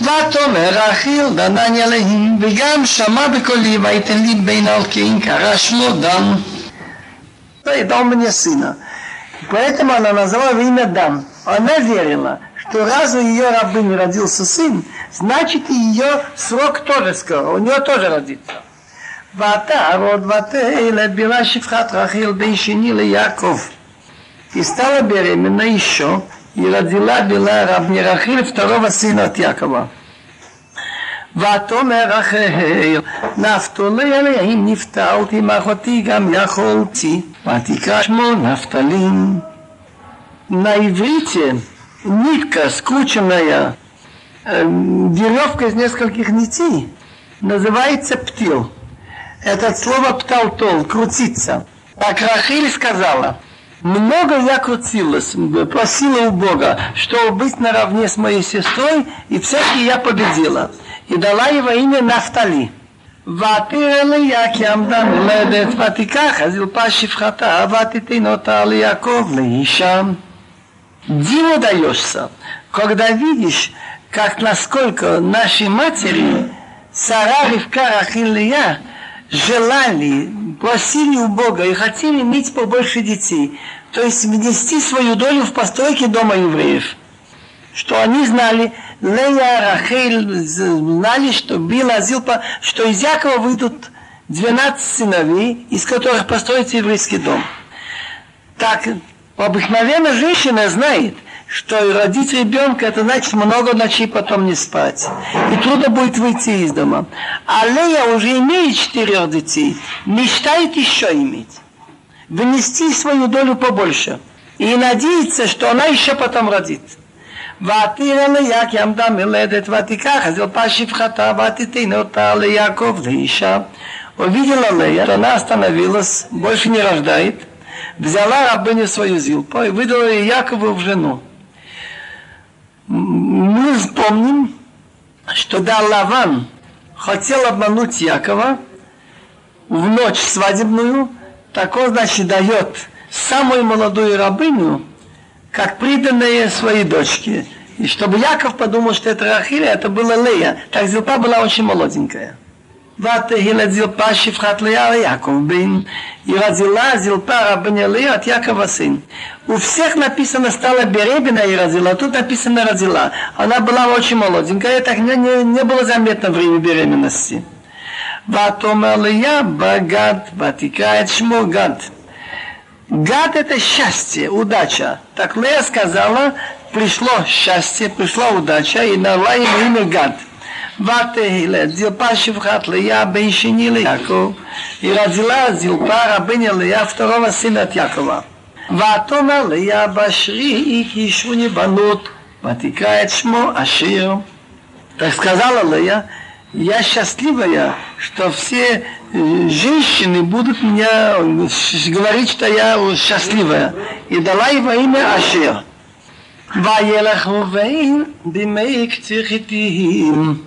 ותאמר רחיל דנניה להם, וגם שמע בקולי ויתן לי בין אלקין, קרא שמו דם. И дал мне сына. Поэтому она назвала его имя Дан. Она верила, что раз у ее рабыни родился сын, значит и ее срок тоже скоро, у нее тоже родится. ותערוד ותלד בילה שפחת רחיל בן שני ליעקב. И стала беременна еще, и родила Бела рабни Рахиль второго сына от Якова. ותאמר רחל, נפתולי עליהם נפתלתי מאחותי גם יכולתי, ותקרא שמו נפתלים. На иврите нитка скрученная, э, веревка из нескольких нитей, называется птил. Это слово пталтол, крутиться. Так Рахиль сказала, много я крутилась, просила у Бога, чтобы быть наравне с моей сестрой, и все-таки я победила. И дала его имя Нафтали. ותראה ליה כי עמדה מולדת ותיקח אז ילפה שפחתה ותיתן אותה ליעקב לאישה Диву даешься, когда видишь, как насколько наши матери, Сара, Ривка, Рахил и я, желали, просили у Бога и хотели иметь побольше детей. то есть внести свою долю в постройке дома евреев. Что они знали, Лея, Рахель знали, что Била, Зилпа, что из Якова выйдут 12 сыновей, из которых построится еврейский дом. Так, обыкновенно женщина знает, что родить ребенка, это значит много ночей потом не спать. И трудно будет выйти из дома. А Лея уже имеет четырех детей, мечтает еще иметь. Вынести свою долю побольше. И надеется, что она еще потом родит. ותראה ליה כי עמדה מלדת ותיקח אז אלפה שפחתה ותיתן אותה ליעקב לאישה. Увидела Лея, что она остановилась, больше не рождает, взяла рабыню свою Зилпу и выдала ее Якову в жену. Мы вспомним, что да, Лаван хотел обмануть Якова в ночь свадебную, так он, значит, дает самую молодую рабыню, как приданные своей дочке. И чтобы Яков подумал, что это Рахиля, это была Лея. Так Зилпа была очень молоденькая. ותהילת זלפה שפחת לאה ליעקב бен и родила Зилпа рабыня Лея от Якова сын. У всех написано стала беременна и родила, тут написано родила. Она была очень молоденькая, так не, не, не было заметно время беременности. ותאמר ליה בגד ותקרא את שמו גד. Гад это счастье, удача. Так Лея сказала, пришло счастье, пришла удача, и дала ему имя Гад. ותהילת זלפה שפחת ליה בן שני ליעקב, היא רזילה זלפה רבניה ליה второго сына от Якова. ותאמר ליה בשרי קישוני בנות, ותקרא את שמו אשיר. Так сказала Лея, я счастливая, что все женщины будут меня говорить, что я счастливая. И дала его имя Ашер. וילך ראובן בימי קציר חיתים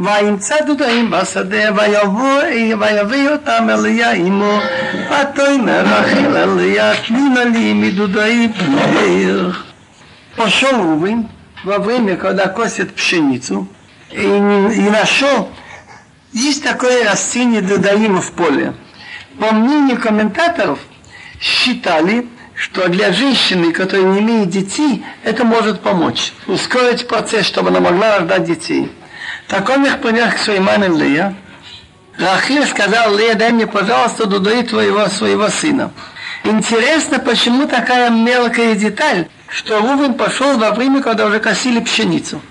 וימצא דודאים בשדה ויביא אותם אליה עמו ותאמר רחל אליה תנינה לי מדודאי פנך Пошел Рувин во время, когда косят пшеницу, и, и нашел, есть такое растение додаимо в поле. По мнению комментаторов, считали, что для женщины, которая не имеет детей, это может помочь, ускорить процесс, чтобы она могла рождать детей. Так он их принес к своей маме Лея. Рахиль сказал, Лея, дай мне, пожалуйста, дудуи твоего своего сына. Интересно, почему такая мелкая деталь, что Рувен пошел во время, когда уже косили пшеницу.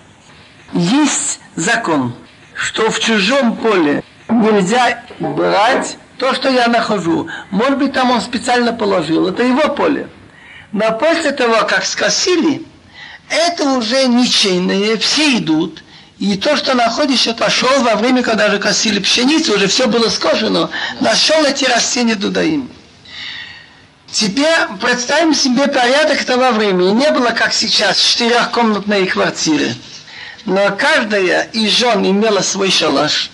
Есть закон, что в чужом поле нельзя брать то, что я нахожу. Может быть, там он специально положил. Это его поле. Но после того, как скосили, это уже ничейное, все идут – и то, что находишься, пошел во время, когда же косили пшеницу, уже все было скошено, нашел эти растения дудаим. Теперь представим себе порядок того времени. Не было, как сейчас, четырехкомнатные квартиры. Но каждая из жен имела свой шалаш.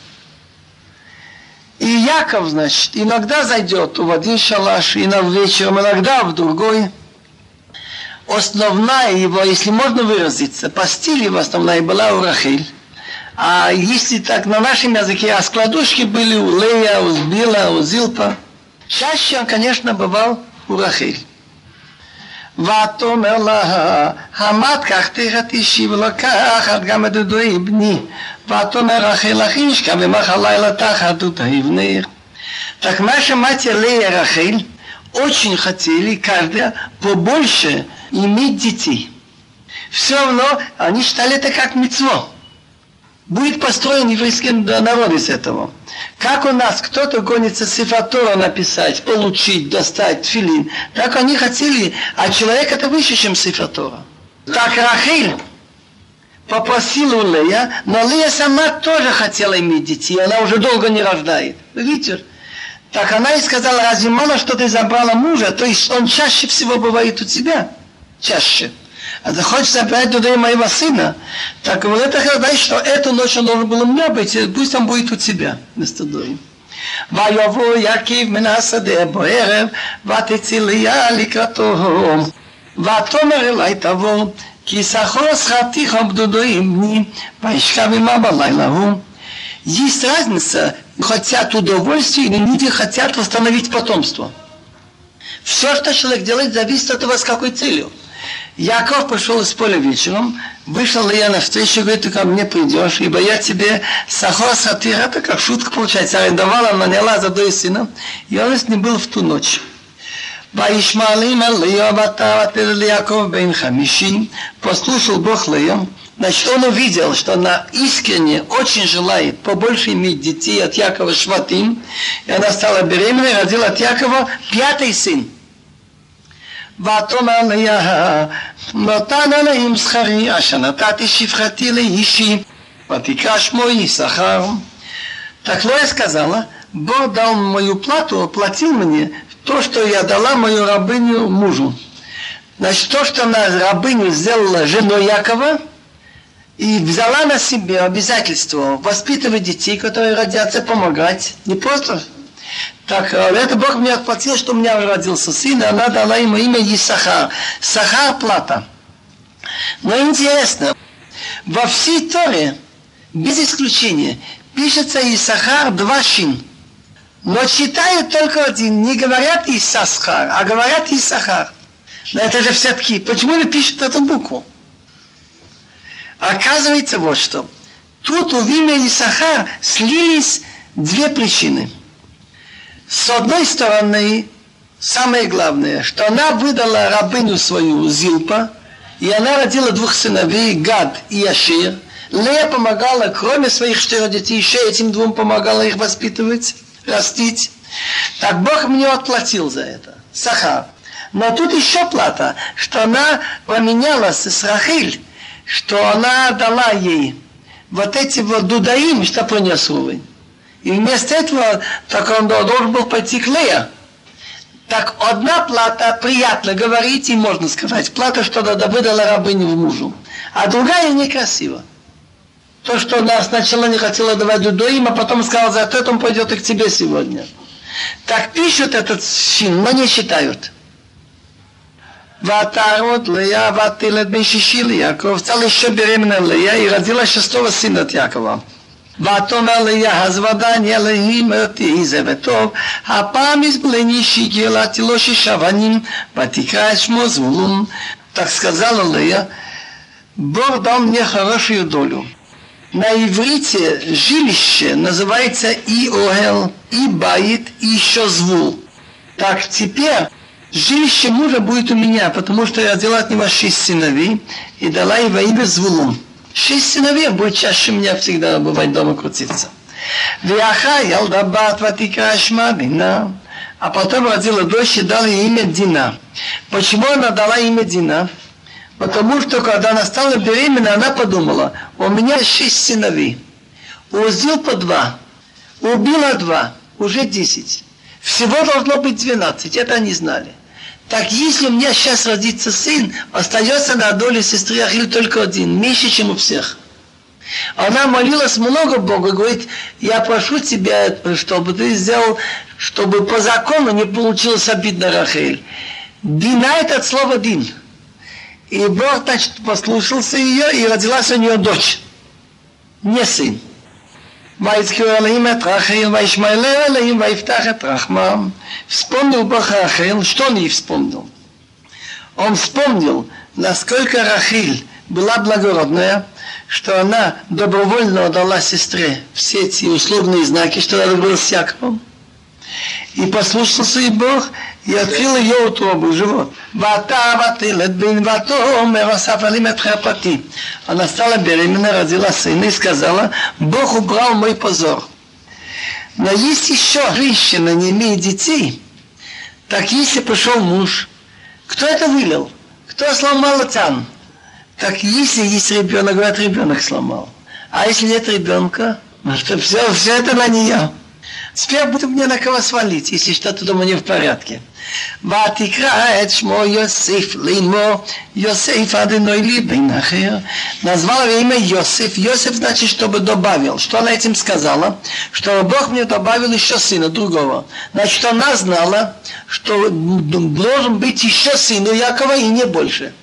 И Яков, значит, иногда зайдет в один шалаш, и на вечером, иногда в другой. Основная его, если можно выразиться, постель его основная была у Рахиль. А если так на нашем языке, а складушки были у Лея, у Збила, у Зилпа. Чаще он, конечно, бывал у Рахиль. ותאמר לה, המד כך תשיב לקחת גם את דודוי בני. ותאמר רחל אחישקה במח הלילה תחת דודוי בני. Так наша мать Лея Рахель очень хотели каждая побольше иметь детей. Все равно они считали это как мецво будет построен еврейский народ из этого. Как у нас кто-то гонится сифатора написать, получить, достать филин, так они хотели, а человек это выше, чем сифатора. Так Рахиль попросила у Лея, но Лея сама тоже хотела иметь детей, она уже долго не рождает. Видите? Так она и сказала, разве мало, что ты забрала мужа, то есть он чаще всего бывает у тебя? Чаще а захочешь забрать туда моего сына, так вот это значит, что эту ночь он должен был у меня быть, пусть он будет у тебя, вместо Дори. ויבוא יקיב מן השדה בערב, ותצא ליה לקראתו. ותאמר אלי תבוא, כי סחור שכרתיך בדודו עם בני, וישכב עמה בלילה ההוא. Есть разница, хотят удовольствия, или люди хотят восстановить потомство. Все, что человек делает, зависит от того, с какой целью. Яков пошел из поля вечером, вышел я на встречу, говорит, ты ко мне придешь, ибо я тебе сахор сатир, это как шутка получается, арендовала, наняла за двое сына, и он с ним был в ту ночь. וישמעלים אל ליה ותרתר ליעקב בן חמישים, послушал Бог Лея, Значит, он увидел, что она искренне очень желает побольше иметь детей от Якова Шватим, и она стала беременной, родила от Якова пятый сын. ותאמר ליה, נתן אלוהים שכרי, אשר נתתי שפחתי לאישי, ותקרא שמו יששכר. Так Лоя сказала, Бог дал мою плату, оплатил мне то, что я дала мою рабыню мужу. Значит, то, что она рабыню сделала женой Якова, и взяла на себя обязательство воспитывать детей, которые родятся, помогать. Не просто. так, э, это Бог мне отплатил, что у меня родился сын, и она дала ему имя Исахар. Сахар плата. Но интересно, во всей Торе, без исключения, пишется Исахар два шин. Но читают только один, не говорят Исасхар, а говорят Исахар. Но это же все-таки, почему не пишут эту букву? Оказывается вот что. Тут у имя Исахар слились две причины. С одной стороны, самое главное, что она выдала рабыню свою Зилпа, и она родила двух сыновей, Гад и Ашир. Лея помогала, кроме своих четырех детей, еще этим двум помогала их воспитывать, растить. Так Бог мне отплатил за это. Сахар. Но тут еще плата, что она поменялась с Рахиль что она дала ей вот эти вот дудаим, что понесли. И вместо этого так он должен был пойти к Лея. Так одна плата, приятно говорить, и можно сказать, плата, что выдала рабыню мужу, а другая некрасива. То, что она сначала не хотела давать Людоим, а потом сказала, за это он пойдет и к тебе сегодня. Так пишут этот чин, но не считают. Ватарот Лея, Ватилет Мишишили Яков, стала еще беременна Лея и родила шестого сына от Якова. ותאמר ליה, אז ודאי אלוהים אותי זה וטוב, הפעם изблени שהגילתי לו שישה בנים, ותקרא את שמו זבולון. Так сказала Лея, Бог дал мне хорошую долю. На иврите жилище называется и Огел, и Баит, и еще Звул. Так теперь жилище мужа будет у меня, потому что я родила от него шесть сыновей и дала его имя Звулун. Шесть сыновей будет чаще меня всегда бывать дома крутиться. Вяха ялда бат ватика шма дина. А потом родила дочь и дала имя Дина. Почему она дала имя Дина? Потому что когда она стала беременна, она подумала, у меня шесть сыновей. Узил по два, убила два, уже десять. Всего должно быть двенадцать, это они знали. Так если у меня сейчас родится сын, остается на доле сестры Ахиль только один, меньше, чем у всех. Она молилась много Богу, говорит, я прошу тебя, чтобы ты сделал, чтобы по закону не получилось обидно Рахель. Дина это от слова дин. И Бог, значит, послушался ее, и родилась у нее дочь, не сын. ויזכיר אלוהים את רחל, וישמעאל אלוהים ויפתח את רחמם. Вспомнил Бог Рахил, что не вспомнил? Он вспомнил, насколько Рахиль была благородная, что она добровольно отдала сестре все эти условные знаки, что надо было с Яковом. И послушался и Бог, и открыл ее утробу, живот. Вата ватилет бин вато мерасафалим את חרפתי. Она стала беременна, родила сына и сказала, Бог убрал мой позор. Но есть еще женщина, не имеет детей, так если пришел муж, кто это вылил? Кто сломал тян? Так если есть ребенок, говорят, ребенок сломал. А если нет ребенка, то все, все это на нее. Теперь буду мне на кого свалить, если что-то дома не в порядке. ותקרא את שמו יוסף לאמו יוסף אדוני לי בן אחר. Назвала его имя Йосиф. Йосиф значит, чтобы добавил. Что она этим сказала? Что Бог мне добавил еще сына другого. Значит, она знала, что должен быть еще сын у Якова и не больше.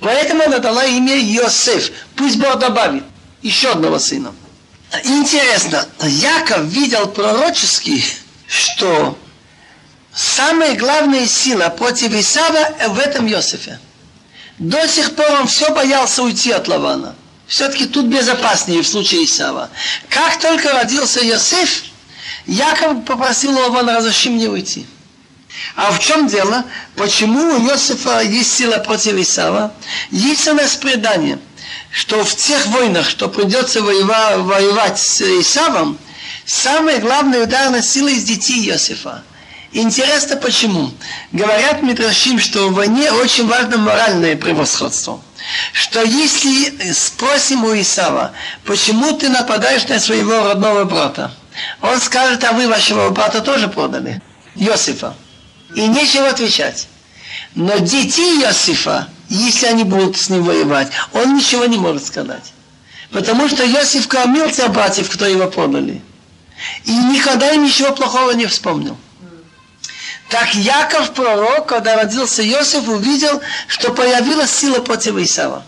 Поэтому она дала имя Йосиф. Пусть Бог добавит еще одного сына. Интересно, Яков видел пророчески, что Самая главная сила против Исава в этом Иосифе. До сих пор он все боялся уйти от Лавана. Все-таки тут безопаснее в случае Исава. Как только родился Иосиф, Яков попросил Лавана, разреши мне уйти. А в чем дело? Почему у Иосифа есть сила против Исава? Есть у нас предание, что в тех войнах, что придется воевать, воевать с Исавом, самая главная ударная сила из детей Иосифа. Интересно почему. Говорят Митрашим, что в войне очень важно моральное превосходство. Что если спросим у Исава, почему ты нападаешь на своего родного брата, он скажет, а вы вашего брата тоже продали, Иосифа. И нечего отвечать. Но детей Иосифа, если они будут с ним воевать, он ничего не может сказать. Потому что Иосиф кормил тех братьев, кто его продали. И никогда им ничего плохого не вспомнил. Так Яков пророк, когда родился Иосиф, увидел, что появилась сила против Исава.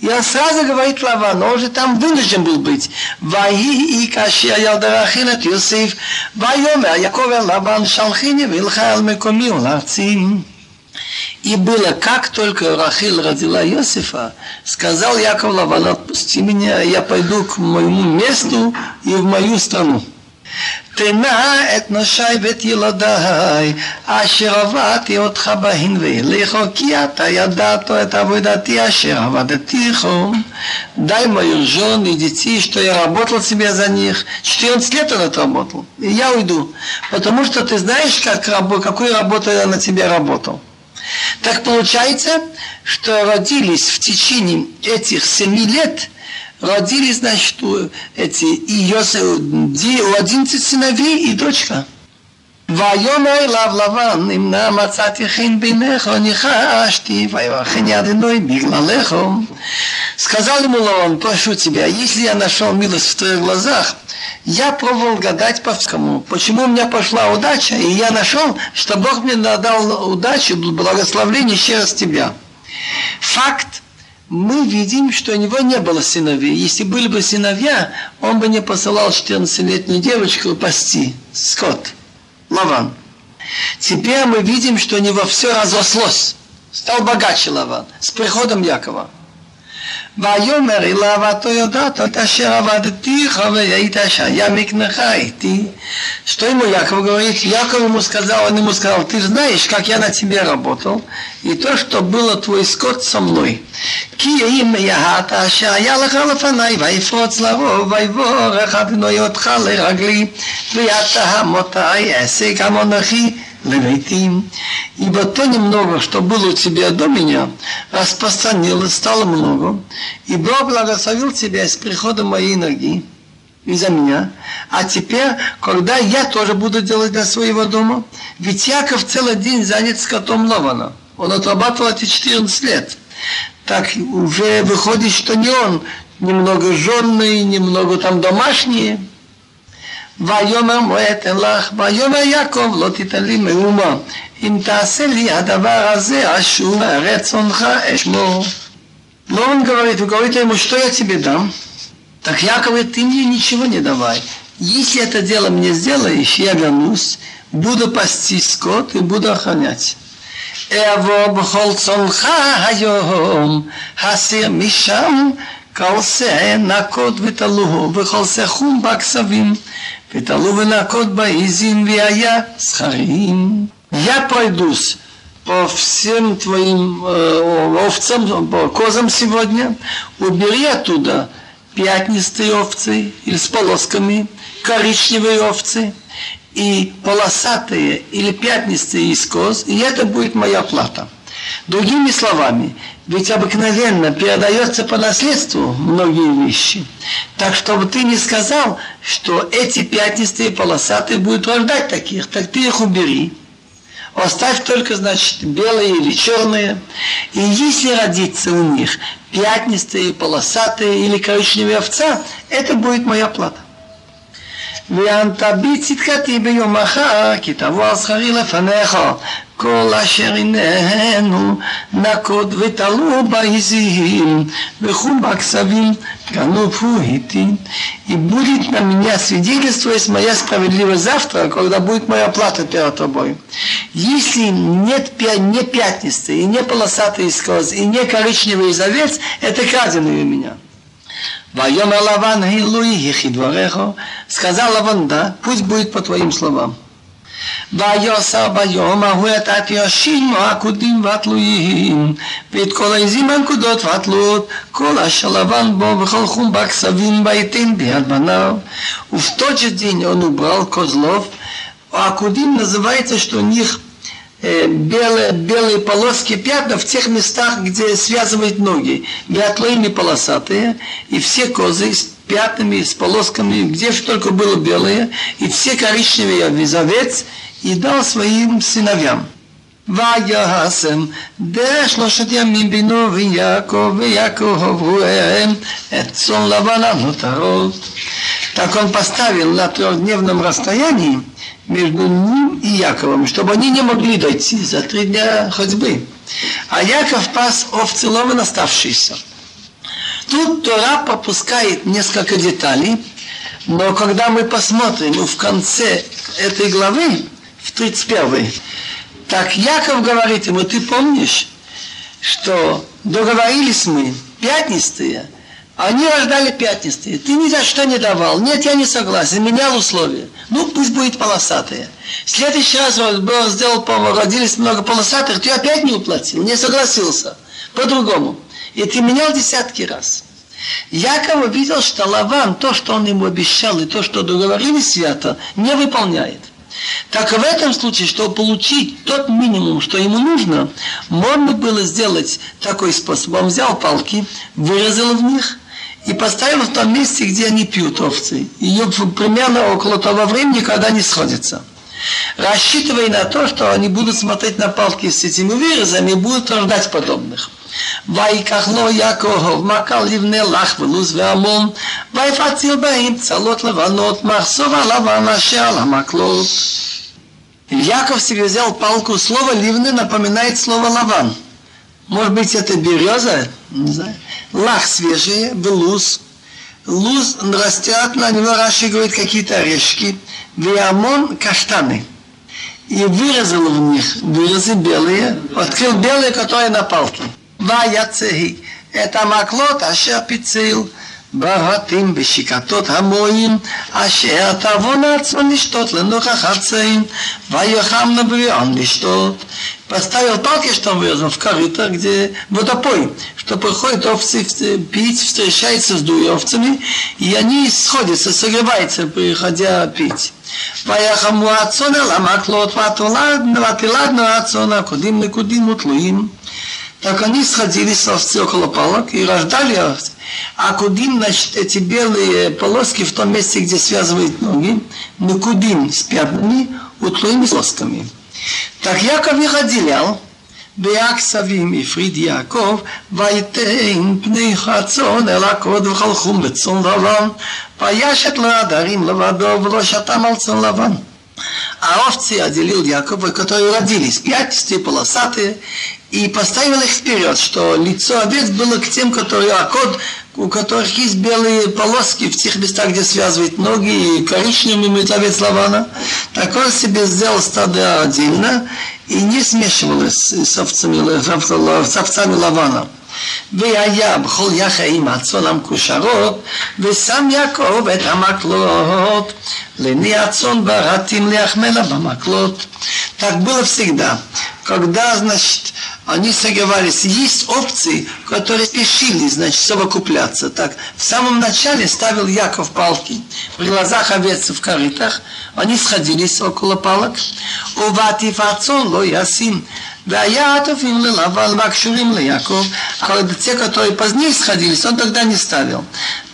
И он сразу говорит Лавану, он же там вынужден был быть. Ваи и каши аялдарахин от Иосиф, вайоме а Якове Лаван шалхини вилхайл мекоми уларцим. И было, как только Рахиль родила Иосифа, сказал Яков Лаван, отпусти меня, я пойду к моему месту и в мою страну. תנה את נשי ואת ילדיי, אשר עבדתי אותך בהן ואליך, כי אתה ידעת את עבודתי אשר עבדתיך. Дай мою жену и детей, что я работал себе за них. 14 лет он отработал. И я уйду. Потому что ты знаешь, как, какую работу я на тебе работал. Так получается, что родились в течение этих семи лет – родились, значит, эти, и Йосеф, у 11 сыновей и дочка. ויאמר אליו לבן, אם נא מצאתי חן בעיניך, ניחשתי, ויברכן ידנוי בגללך. Сказал ему Лаван, прошу тебя, если я нашел милость в твоих глазах, я пробовал гадать по всему. Почему у меня пошла удача, и я нашел, что Бог мне дал удачу, благословление через тебя. Факт, мы видим, что у него не было сыновей. Если были бы сыновья, он бы не посылал 14-летнюю девочку пасти скот, Лаван. Теперь мы видим, что у него все разрослось. Стал богаче Лаван с приходом Якова. ויאמר אליו אתה יודעת את אשר עבדתיך והיית שהיה מקנך איתי. Что ему Яков говорит? Яков ему сказал, он ему сказал, ты знаешь, как я на тебе работал, и то, что было твой скот со мной. כי אם יהת אשר היה לך לפניי, ויפרוץ לרוב, ויבורך אדוני אותך לרגלי, ויתה המותי אעשה גם אנוכי левитим, ибо то немного, что было у тебя до меня, распространилось, стало много, и Бог благословил тебя с приходом моей ноги из-за меня. А теперь, когда я тоже буду делать для своего дома, ведь Яков целый день занят скотом Лавана. Он отрабатывал эти 14 лет. Так уже выходит, что не он, немного женный, немного там домашние. ויאמר מועתן לך, ויאמר יעקב לא תיתן לי מאומה, אם תעשה לי הדבר הזה, אשור רצונך אשמור. Но он говорит, вы говорите ему, что я тебе дам? Так Яков говорит, ты мне ничего не давай. Если это дело мне сделаешь, я вернусь, буду пасти скот и буду охранять. אבוא בכל צונך היום, הסיר משם כל שא נקות ותלוהו, וכל שא חום בכסבים. ותלו ונקות בעזים והיה схарим. Я пройдусь по всем твоим э, овцам, по козам сегодня, убери оттуда пятнистые овцы или с полосками, коричневые овцы и полосатые или пятнистые из коз, и это будет моя плата. Другими словами, ведь обыкновенно передается по наследству многие вещи. Так чтобы ты не сказал, что эти пятнистые полосатые будут рождать таких, так ты их убери. Оставь только, значит, белые или черные. И если родится у них пятнистые, полосатые или коричневые овца, это будет моя плата. ואנת בי צדקתי ביום מחר, כי תבוא על שכרי לפניך, כל אשר הננו נקוד ותלו בעזים וחום בכסבים гонопу идти, и будет на меня свидетельствовать моя справедливость завтра, когда будет моя плата перед тобой. Если нет не пятнистый, и не полосатый искоз, и не коричневый завец, это краденый у меня. ויאמר לבן, הילוי יחי דבריך, сказал Лаван, да, пусть будет по твоим словам. ויוסר ביום ההוא את התיישים העקודים והתלויים ואת כל העזים הנקודות והתלויות כל אשר לבן בו וכל חום בכסבים ויתן ביד בניו в тот же день он убрал козлов а акудим называется что у них белые, белые полоски пятна в тех местах, где связывают ноги. Биатлоины полосатые, и все козы с пятнами, с полосками, где же только было белые, и все коричневые овец, и дал своим сыновьям. ויעשם דרך שלושת ימים בינו ויעקב ויעקב עברוהם את צאן לבן הנותרות. Так он поставил на трехдневном расстоянии между ним и Яковом, чтобы они не могли дойти за три дня ходьбы. А Яков пас овцы ловен оставшиеся. Тут Тора пропускает несколько деталей, но когда мы посмотрим в конце этой главы, в 31 так Яков говорит ему, ты помнишь, что договорились мы, пятнистые, они рождали пятнистые. Ты ни за что не давал. Нет, я не согласен. Менял условия. Ну, пусть будет полосатые. В следующий раз Бог сделал, родились много полосатых, ты опять не уплатил. Не согласился. По-другому. И ты менял десятки раз. Яков увидел, что Лаван, то, что он ему обещал, и то, что договорились свято, не выполняет. Так в этом случае, чтобы получить тот минимум, что ему нужно, можно было сделать такой способ. Он взял палки, вырезал в них и поставил в том месте, где они пьют овцы. Ее примерно около того времени, когда они сходятся. Рассчитывая на то, что они будут смотреть на палки с этими вырезами и будут рождать подобных. ויקח לו יעקב מכה לבני לך ולוז ועמון ויפציל בהם צלות לבנות מחסור הלבן אשר על המקלות. Яков себе взял палку, слово ливны напоминает слово лаван. Может быть, это береза? Не знаю. Лах свежие, белуз. Луз растет, на него Раши говорит какие-то орешки. Виамон каштаны. И вырезал в них вырезы белые, открыл белые, которые на палке. ויצהי את המקלות אשר פיציל בהתים בשיקתות המועים אשר תבון הצאן לשתות לנוכח הצעים ויחם נבריאון לשתות поставил палки, что он вырезан в корыто, где водопой, что приходят овцы пить, встречаются с дуевцами, и они сходятся, согреваются, приходя пить. ויחמו הצאן אל המקלות ותלדנו הצאן הקודים נקודים ותלויים так они сходились овцы около палок и рождали овцы. А кудим, значит, эти белые полоски в том месте, где связывают ноги, на кудим с пятнами, утлуими с лосками. Так Яков их отделял, והכסבים הפריד יעקב, ויתן פני חצון אל הקוד וכל חום בצאן לבן, וישת לו עדרים לבדו ולא שתם על צאן לבן. А овцы отделил Якова, которые родились, пятистые, полосатые, и поставил их вперед, что лицо овец было к тем, которые акод, у которых есть белые полоски в тех местах, где связывают ноги, и коричневыми овец Лавана. Так он себе сделал стадо отдельно и не смешивал с овцами, с овцами Лавана. והיה בכל יחי הצאן המקושרות, ושם יעקב את המקלות. לעיני הצאן ברתים להחמלה במקלות. Так было всегда. Когда, значит, они согревались. Есть опции, которые спешили, значит, совокупляться. Так, в самом начале ставил Яков палки при глазах овец в корытах. Они сходились около палок. Уватив отцон ло ясим. והיה עטופים ללבן והקשורים ליעקב, когда те, которые позднее сходились, он тогда не ставил.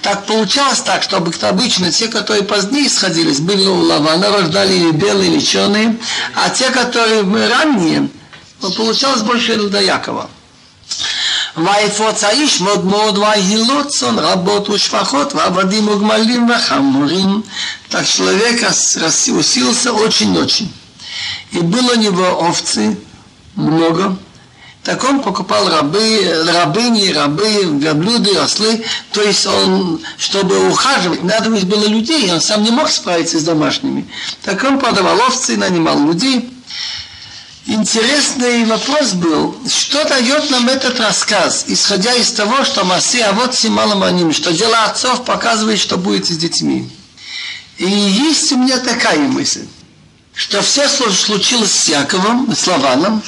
Так получалось так, чтобы обычно те, которые позднее сходились, были у Лавана, рождали белые или черные, а те, которые ранние, получалось больше до Якова. ויפוץ האיש מאוד מאוד ויהילוצון רבות ושפחות ועבדים וגמלים וחמורים. Так человек усилился очень-очень. И было у него овцы, много. Так он покупал рабы, рабыни, рабы, верблюды, ослы. То есть он, чтобы ухаживать, надо было людей, он сам не мог справиться с домашними. Так он продавал овцы, нанимал людей. Интересный вопрос был, что дает нам этот рассказ, исходя из того, что Маси, а вот Сималаманим, что дело отцов показывает, что будет с детьми. И есть у меня такая мысль, что все случилось с Яковом, с Лаваном,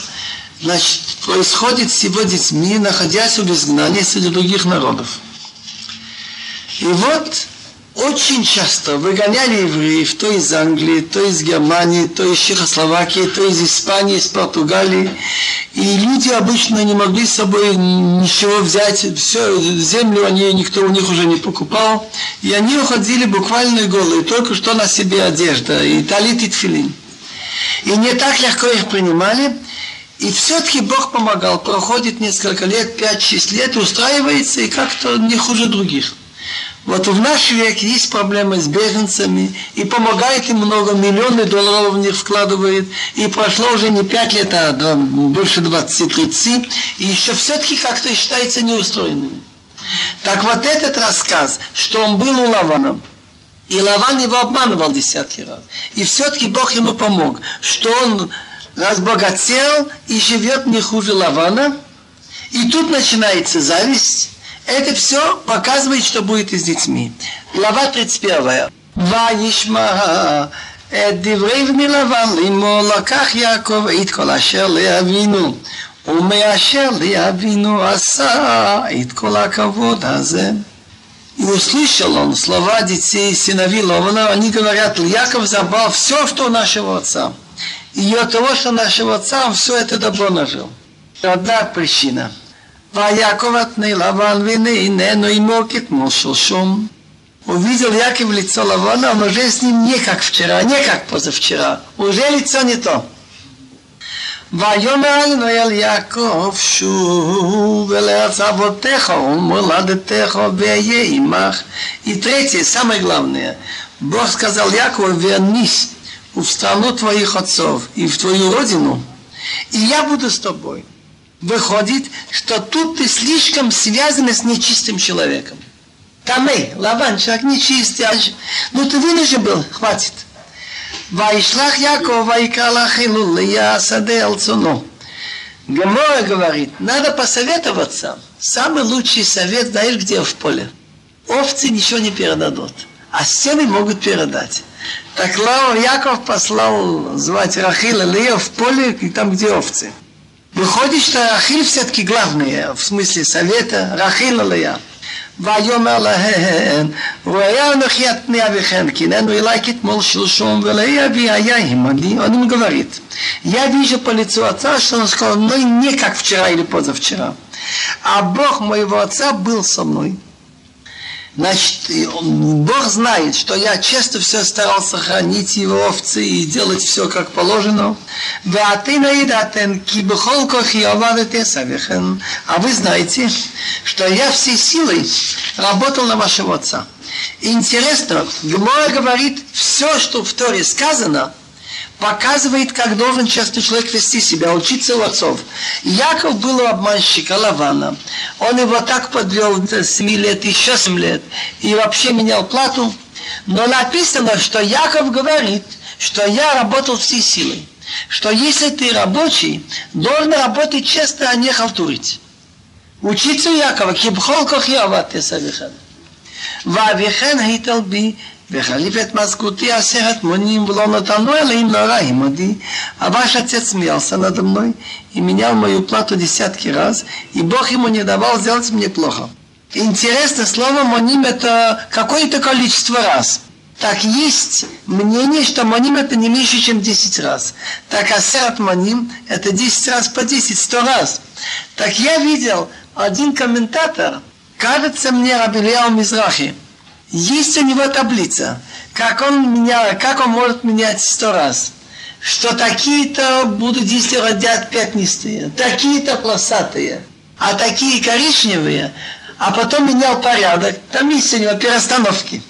значит, происходит с его детьми, находясь в изгнании среди других народов. И вот очень часто выгоняли евреев то из Англии, то из Германии, то из Чехословакии, то из Испании, из Португалии. И люди обычно не могли с собой ничего взять, все, землю они, никто у них уже не покупал. И они уходили буквально голые, только что на себе одежда, и талит и тфилин. И не так легко их принимали, и все-таки Бог помогал. Проходит несколько лет, 5-6 лет, устраивается и как-то не хуже других. Вот в наш век есть проблемы с беженцами, и помогает им много, миллионы долларов в них вкладывает, и прошло уже не 5 лет, а больше 20-30, и еще все-таки как-то считается неустроенными. Так вот этот рассказ, что он был у Лавана, и Лаван его обманывал десятки раз, и все-таки Бог ему помог, что он разбогател и живет не хуже Лавана, и тут начинается зависть, это все показывает, что будет и с детьми. Глава 31. וישמע את דברי בני לבן לאמו לקח יעקב את כל אשר לאבינו ומאשר לאבינו עשה את כל הכבוד הזה. И услышал он слова детей сыновей Лована, они говорят, Яков забрал все, что у нашего отца. И от того, что нашего отца, он все это добро нажил. Одна причина – ויעקב התני לבן והנה איננו עמו כמו שלשום. Увидел Яков лицо Лавана, он уже с ним не как вчера, не как позавчера. Уже лицо не то. ויאמר אדוני אל יעקב שוב אל אבותיך ומולדתך ואהיה עמך. И третье, самое главное. Бог сказал Якову, вернись в страну твоих отцов и в твою родину, и я буду с тобой. Выходит, что тут ты слишком связан с нечистым человеком. Тамей, Лаван, человек нечистый. Ну ты вынужден был, хватит. Вайшлах Яков, Вайкалах Илулия, Саде Алцуну. Гемора говорит, надо посоветоваться. Самый лучший совет, знаешь, где в поле? Овцы ничего не передадут, а стены могут передать. Так Лава Яков послал звать Рахила Лея в поле, там, где овцы. Выходит, что Рахиль все-таки главное, в смысле совета, Рахил Алия. ויאמר להן, והיה אנוכי את פני אביכן, כי הננו אלי כתמול שלשום, ולאי אבי היה עמדי, он им говорит, я вижу по лицу отца, что он сказал, ну не как вчера или позавчера, а Бог моего отца был со мной. Значит, Бог знает, что я часто все старался хранить его овцы и делать все как положено. А вы знаете, что я всей силой работал на вашего отца. интересно, Гмора говорит, все, что в Торе сказано, показывает, как должен честный человек вести себя, учиться у отцов. Яков был у обманщика Лавана. Он его так подвел с 7 лет, еще 7 лет, и вообще менял плату. Но написано, что Яков говорит, что я работал всей силой. Что если ты рабочий, должен работать честно, а не халтурить. Учиться у Якова, кибхол кохьява ты савихан. Вавихен хиталби וחליף את מזכותי עשרת מונים ולא נתנו אלוהים נורא עמדי, а ваш отец смеялся надо мной и менял мою плату десятки раз, и Бог ему не давал сделать мне плохо. Интересно, слово моним это какое-то количество раз. Так есть мнение, что моним это не меньше, чем 10 раз. Так асерат моним это 10 раз по 10, 100 раз. Так я видел один комментатор, кажется мне Рабилео Мизрахи, есть у него таблица, как он, меня, как он может менять сто раз. Что такие-то будут, если родят пятнистые, такие-то полосатые, а такие коричневые, а потом менял порядок. Там есть у него перестановки.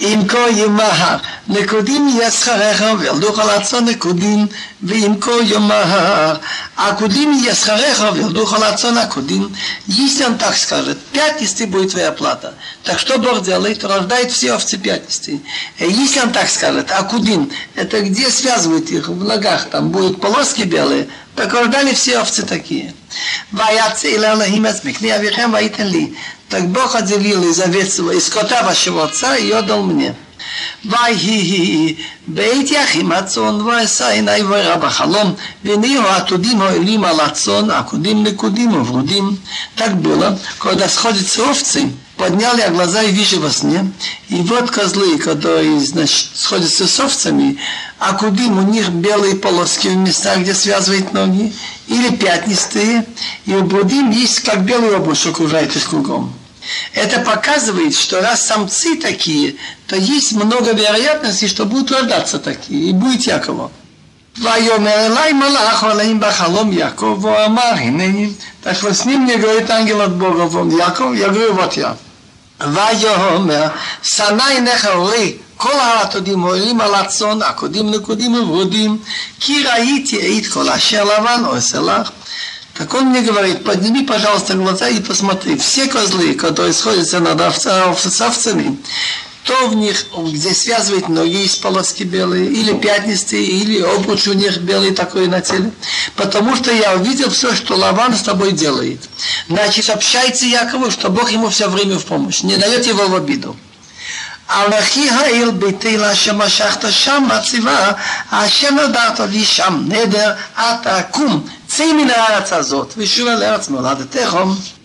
אם כה ימהר, נקודים יסחריך וילדוך על עצו נקודים, ואם כה ימהר, акудим ясхареха вилдух алацон акудим. Если он так скажет, пятнистый будет твоя плата. Так что Бог делает? Рождает все овцы пятнистые. И если он так скажет, акудим, это где связывают их в ногах, там будут полоски белые, так рождали все овцы такие. Ваяцы или Аллахим эсмикни авихем ваитен ли. Так Бог отделил из овец, из кота вашего отца и отдал мне. ויהי בית יחים הצאן ועשה עיני ורע בחלום ונהיו העתודים העולים על הצאן עקודים נקודים וברודים так было когда сходятся овцы поднял я глаза и вижу во сне и вот козлы которые значит, сходятся с овцами а кудим у них белые полоски в местах где связывают ноги или пятнистые и у брудим есть как белый обруч окружает их кругом это показывает, что раз самцы такие, то есть много вероятностей, что будут рождаться такие, и будет Якова. ויאמר אלי מלאך עליהם בחלום יעקב ואמר הנני так что с ним мне говорит ангел от Бога он Яков ויאמר שנא עיניך אורי כל העתודים עולים על הצאן עקודים נקודים וברודים כי ראיתי את כל אשר לבן עושה לך Так он мне говорит, подними, пожалуйста, глаза и посмотри. Все козлы, которые сходятся над овцами, то в них, где связывает ноги из полоски белые, или пятнистые, или обруч у них белый такой на теле. Потому что я увидел все, что Лаван с тобой делает. Значит, общается Якову, что Бог ему все время в помощь, не дает его в обиду. אנכי העיר ביתי לאשר משכת שם מצבה, אשר נדרת לי שם נדר, אתה קום, צא מן הארץ הזאת, ושוב אל ארץ מולדתך.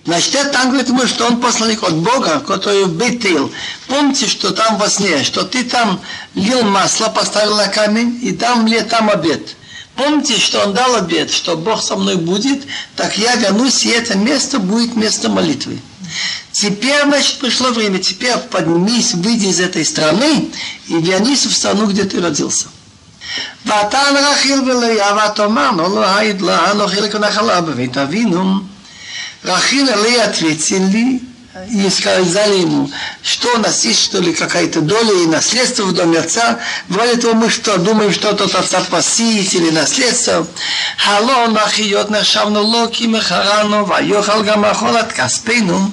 Значит, это там говорит ему, что он посланник от Бога, который в Бейтил. Помните, что там во сне, что ты там лил масло, поставил на камень, и там мне там обед. Помните, что он дал обед, что Бог со мной будет, так я вернусь, и это место будет место молитвы. Теперь, значит, пришло время, теперь поднимись, выйди из этой страны и вернись в страну, где ты родился. ותן רכיל ולאה ותאמר לו היד לה אנוכי לכנחלה בבית אבינו Рахил Лея ответили и сказали ему, что у нас есть, что ли, какая-то доля и наследство в доме отца. Вроде того, мы что, думаем, что тот отца посеять или наследство. Хало нахиот нашавну локи мехарану, вайохал гамахол от каспейну.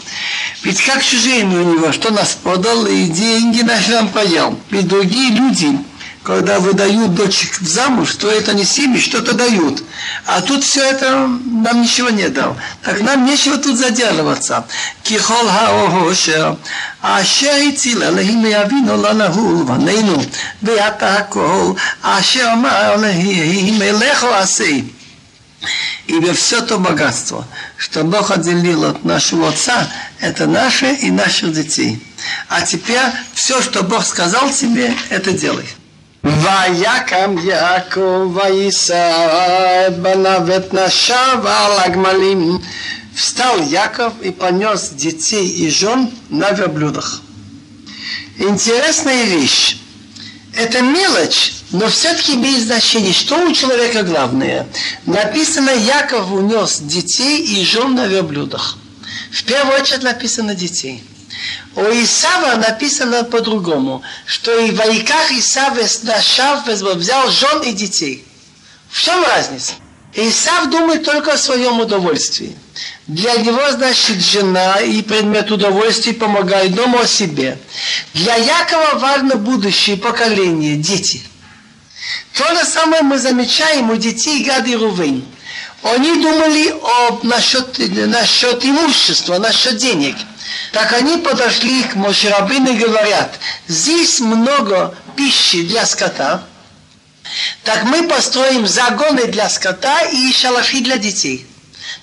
Ведь как чужие у него, что нас подал, и деньги наши нам поел. Ведь другие люди, когда выдают дочек в замуж, то это не семьи, что-то дают. А тут все это нам ничего не дал. Так нам нечего тут задерживаться. ככל העושר אשר הציל אלוהים מאבינו לא נהול בנינו ואתה הכל אשר אמר אלוהים אליך עשה и все то богатство, что Бог отделил от нашего отца, это наше и наших детей. А теперь все, что Бог сказал тебе, это делай. ויקם יעקב ויישא את בניו ואת נשיו על הגמלים. Встал Яков и понес детей и жен на верблюдах. Интересная вещь. Это мелочь, но все-таки имеет значение. Что у человека главное? Написано, Яков унес детей и жен на верблюдах. В первую очередь написано детей. у Исава написано по-другому, что и в Айках Исав Нашав взял жен и детей. В чем разница? Исав думает только о своем удовольствии. Для него, значит, жена и предмет удовольствия помогает дому о себе. Для Якова важно будущее поколение, дети. То же самое мы замечаем у детей Гад и Рувейн. Они думали об, насчет, насчет имущества, насчет денег – так они подошли к Мошерабин и говорят, здесь много пищи для скота, так мы построим загоны для скота и шалаши для детей.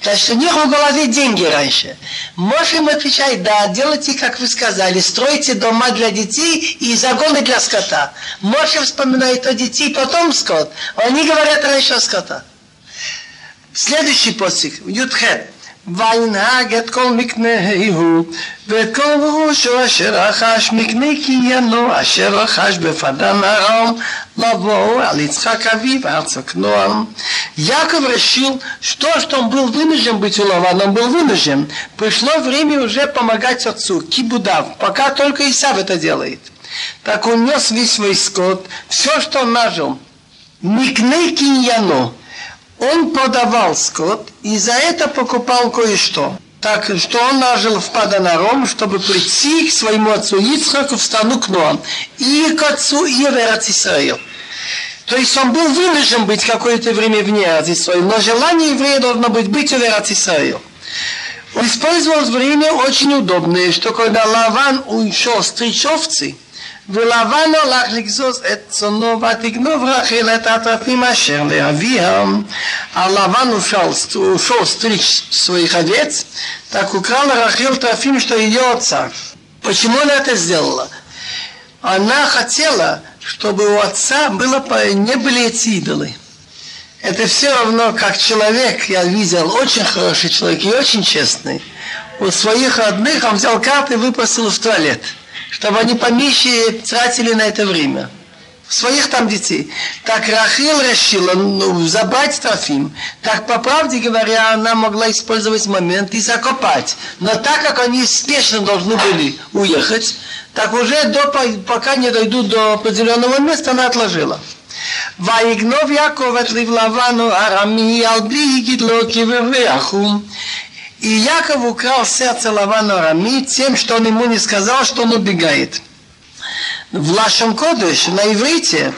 Значит, у них в голове деньги раньше. Можем отвечать, да, делайте, как вы сказали, стройте дома для детей и загоны для скота. Можем вспоминать о детей, потом скот. Они говорят раньше о скота. Следующий постиг, Ютхет. וינהג את כל מקנהו ואת כל ראשו אשר רכש מקנה קניינו אשר רכש בפדן ארם לבוא על יצחק אביו ארצה כנועם. Яков решил, что, что он был вынужден быть улован, он был вынужден. Пришло время уже помогать отцу, кибудав, пока только Исав это делает. Так он нес весь свой скот, все, что он нажил, никней киньяно, он продавал скот и за это покупал кое-что. Так что он нажил в Паданаром, чтобы прийти к своему отцу Ицхаку в страну Кноам и к отцу Иверат Исраил. То есть он был вынужден быть какое-то время вне Израиля, но желание еврея должно быть быть в Израиле. Он использовал время очень удобное, что когда Лаван ушел стричь овцы, ולבן הלך לגזוז את צונו ותגנוב רחל את הטרפים אשר לאביה. А Лаван ушел, ушел стричь своих овец, так украл Рахил трофим, что ее отца. Почему она это сделала? Она хотела, чтобы у отца было, не были эти идолы. Это все равно, как человек, я видел, очень хороший человек и очень честный. У своих родных он взял карты и выпросил в туалет, чтобы они поменьше тратили на это время. Своих там детей. Так Рахил решила ну, забрать Трофим. Так, по правде говоря, она могла использовать момент и закопать. Но так как они спешно должны были уехать, так уже до, пока не дойдут до определенного места, она отложила. ויגנוב יעקב את לב לבן ארמי על בלי גידלו כבריחו. И Яков украл сердце Лавана Арами тем, что он ему не сказал, что он убегает. В Лашем Кодыш, на иврите,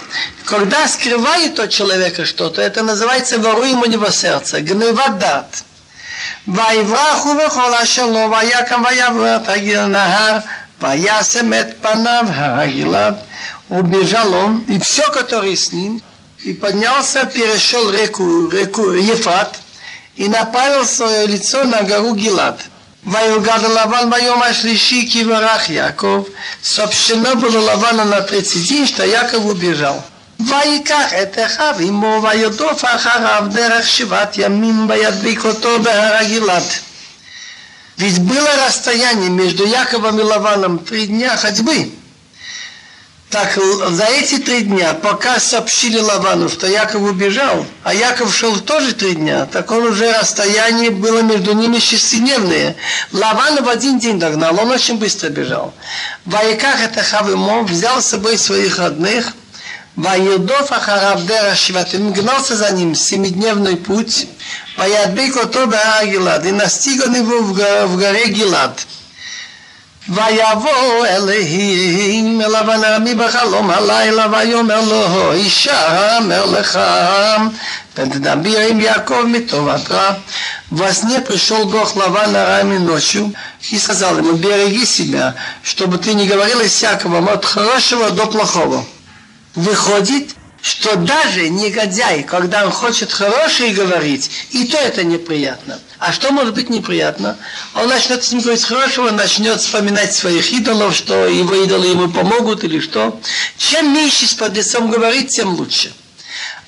когда скрывает от человека что-то, это называется воруем у него сердце, гневадат. ויברחו בכל אשר לו, ויקם ויעבור את הגיל נהר, וישם את פניו הגלעד, убежал он, и все, которое с ним, и поднялся, перешел реку, реку Ефат, и направил свое лицо на гору Гилад. ויוגד לבן ביום השלישי כי ברך יעקב, сообщено было Лавана на третий день, что Яков убежал. ויקח את אחיו עמו וירדוף אחריו דרך שבעת ימים וידביק אותו בהר הגלעד. Ведь было расстояние между Яковом и Лаваном три дня ходьбы. Так за эти три дня, пока сообщили Лавану, что Яков убежал, а Яков шел тоже три дня, так он уже расстояние было между ними шестидневное. Лаван в один день догнал, он очень быстро бежал. Ваиках это Хавимо взял с собой своих родных, Ваедов Ахарав Дера Шиватим гнался за ним семидневный путь, Ваядбик Отоба Гилад, и настиг он его в горе Гилад. ויבוא אליהם אל אבנמי בחלום הלילה ויאמר לו הישמר לך ותדבר עם יעקב מטובתך Во сне пришел Бог Лаван на раме ночью и сказал ему, береги себя, чтобы ты не говорил из всякого, от хорошего до плохого. Выходит, что даже негодяй, когда он хочет хорошее говорить, и то это неприятно. А что может быть неприятно? Он начнет с ним говорить хорошего, начнет вспоминать своих идолов, что его идолы ему помогут или что. Чем меньше с подлецом говорит, тем лучше.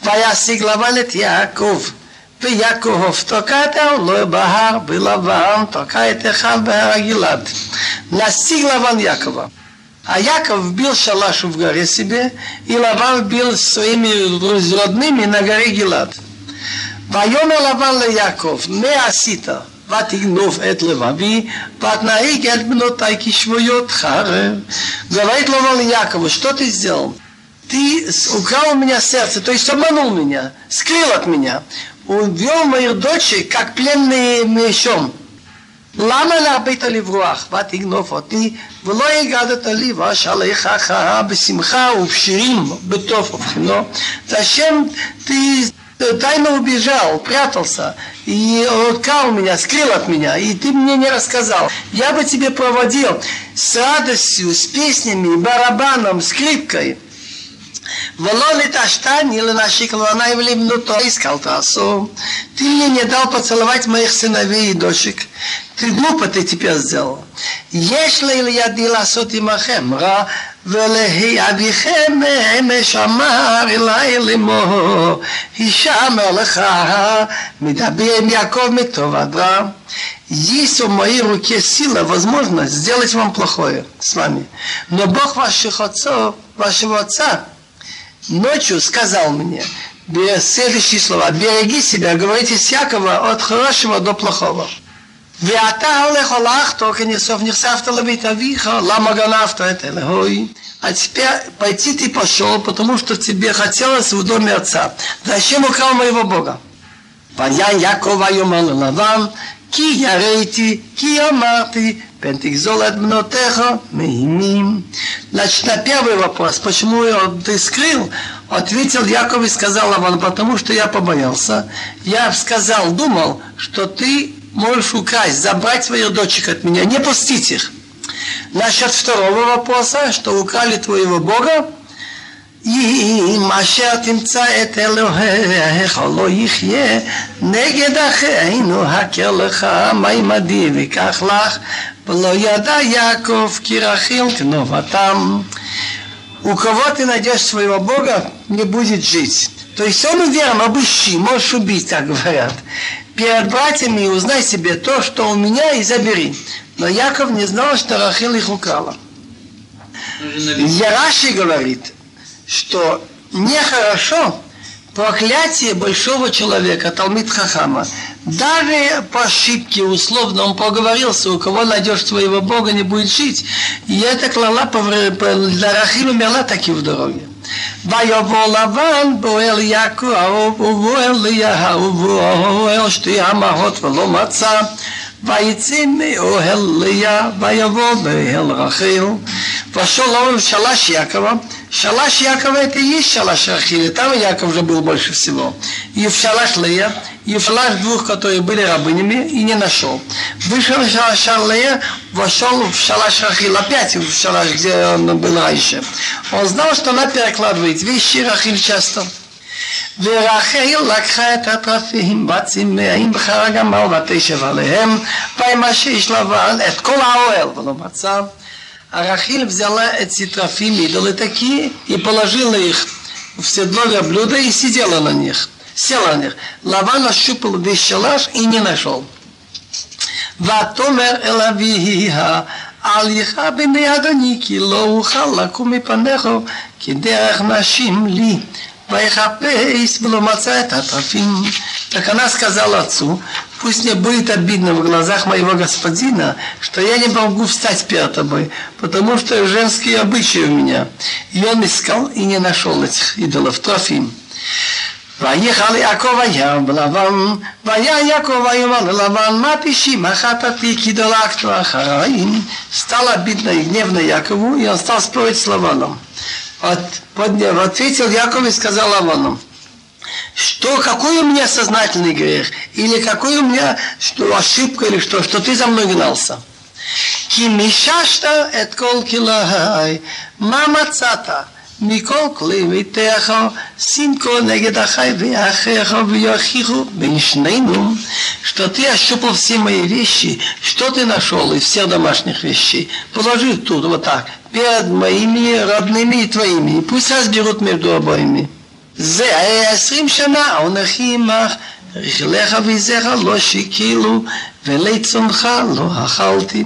וישיג לבן את יעקב, ויעקב תוקע את העולו בהר בלבן, תוקע את אחד בהר גלעד. Настиг Лаван Якова. А Яков бил шалаш в горе себе, и Лаван бил своими родными на горе Гилад. ויאמר לבן ליעקב, מה עשית? ותגנוב את לבבי, ותנהיג את בנותי כשבויות חרב. Говорит Лаван Якову, что ты сделал? Ты украл у меня сердце, то есть обманул меня, скрыл от меня, увел моих дочей, как пленные мечом. למה להרבית לברוח? ותגנוב אותי, ולא הגדת לי ואשליך בשמחה ובשירים בטוב ובחינו. Зачем ты тайно убежал, прятался и откал меня, скрыл от меня, и ты мне не рассказал. Я бы тебе проводил с радостью, с песнями, барабаном, скрипкой. ולא לטשתני לנשיק לעיני ולבנותו השכלת עשו. Ты мне не дал поцеловать моих сыновей и дочек. Ты глупо ты теперь сделал. יש לי לידי לעשות עמכם רע, ולהביכם משמר אלי לאמור, הישמר לך, מדבר עם יעקב מטוב עד רע. Есть в моей руке сила, возможность сделать вам плохое с вами. Но Бог ваших отцов, вашего отца, ночью сказал мне, следующие слова, береги себя, говорите всякого от хорошего до плохого. ואתה הולך הולכתו כנסוף נחשפת לבית אביך, למה גנבת את אלוהי? А теперь пойти ты пошел, потому что тебе хотелось в доме отца. Зачем украл моего Бога? Ваян Якова Йомал Лаван, ки ярети, ки амарти, пен тигзол от мнотеха меимим. Значит, на первый вопрос, почему ты скрыл, ответил Яков и сказал Лаван, потому что я побоялся. Я сказал, думал, что ты можешь украсть, забрать своих дочек от меня, не пустить их. Насчет второго вопроса, что украли твоего Бога, אם אשר תמצא את אלוהיך לא יחיה נגד אחינו הכר לך מימדי ויקח לך Ло яда Яков, Кирахил, Кнов, а там у кого ты найдешь своего Бога, не будет жить. То есть он уверен, обыщи, можешь убить, так говорят. Перед братьями узнай себе то, что у меня, и забери. Но Яков не знал, что Рахил их украла. Яраши говорит, что нехорошо проклятие большого человека, Талмит Хахама, Даже по ошибке условно он поговорился, у кого найдешь своего Бога, не будет жить. И это клала для Рахилу умерла таки в дороге. ויבוא לבן בועל יעקב ובועל ליהו ובועל שתי אמהות ולא מצא ויצא מאוהל ליה ויבוא באוהל רחל пошел он в шалаш Якова. Шалаш Якова это и есть шалаш Рахили. Там Яков же был больше всего. И в шалаш Лея, и в шалаш двух, которые были рабынями, и не нашел. Вышел в шалаш Лея, вошел в шалаш Рахил, опять в шалаш, где он был раньше. Он знал, что она перекладывает вещи Рахиль часто. ורחל לקחה את התרפים בצמאים בחר הגמל ותשב עליהם וימשש לבן את כל האוהל ולא מצא А Рахиль взяла эти трофим идолы такие и положила их в седло верблюда и сидела на них. Села на них. Лаван ощупал весь шалаш и не нашел. ותאמר אל אביה הליכה בני אדוני כי לא אוכל לקום מפניך כי דרך נשים לי ויחפש ולא מצא את התרפים. Так она сказала отцу, пусть мне будет обидно в глазах моего господина, что я не могу встать перед тобой, потому что женские обычаи у меня. И он искал и не нашел этих идолов, трофим. ויחל יעקב הים בלבן, והיה יעקב ויאמר ללבן, מה פשעי, מה חטאתי, כי דלקתו אחראים. Стало обидно и гневно Якову, и он От, поднял, ответил Яков и сказал Авану, что какой у меня сознательный грех, или какой у меня что, ошибка, или что, что ты за мной гнался. Кимишашта эт кол килай, мама цата, микол кли митехо, синко негедахай вяхехо вяхиху беншнейну, что ты ощупал все мои вещи, что ты нашел из всех домашних вещей, положи тут вот так, перед моими родными и твоими, и пусть разберут между обоими. זה היה עשרים שנה, אנכי עמך, רכילך ויזך לא שיקילו, ולצונך לא אכלתי.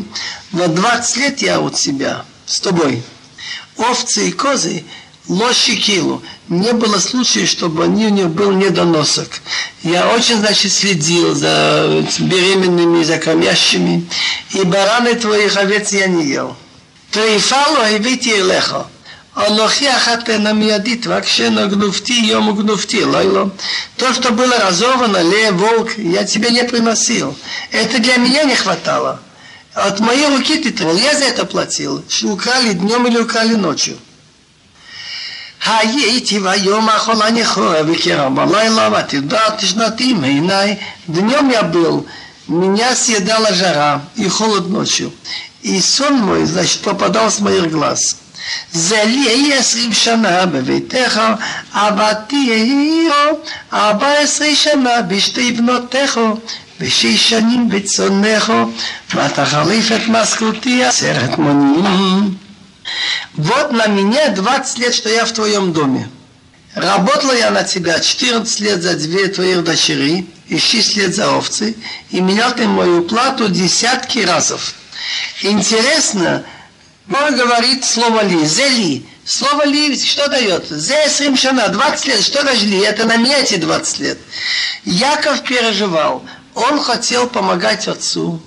В 20 лет я у тебя, с тобой. Овцы и козы лошикилу. Не было случая, чтобы они у них был недоносок. Я очень, значит, следил за беременными, за кормящими. И бараны твоих овец я не ел. Трейфалу הבאתי אליך. אנוכי החתנה מיידית, רק שנגנובתי יום гнувти, лайло. То, что было разорвано, лев, волк, я тебе не приносил. Это для меня не хватало. От моей руки ты трогал, я за это платил. Украли днем или украли ночью. הייתי ביום האחרון אני חורב וקרע בלילה ותדעת שנתי מעיניי днем я был, меня съедала жара и холод ночью. И сон мой, значит, попадал с моих глаз. זה לי יהיה עשרים שנה בביתך, עבדתי יהיו ארבע עשרה שנה בשתי בנותיך, ושש שנים בצונך, ותחליף את משכורתי עשרת מונים. Вот на меня 20 лет, что я в твоем доме. Работала я на тебя 14 лет за две твоих дочери и 6 лет за овцы, и менял ты мою плату десятки разов. Интересно, он говорит слово ли, зели. Слово ли что дает? Зе шана, 20 лет. Что даже ли? Это на меня эти 20 лет. Яков переживал. Он хотел помогать отцу.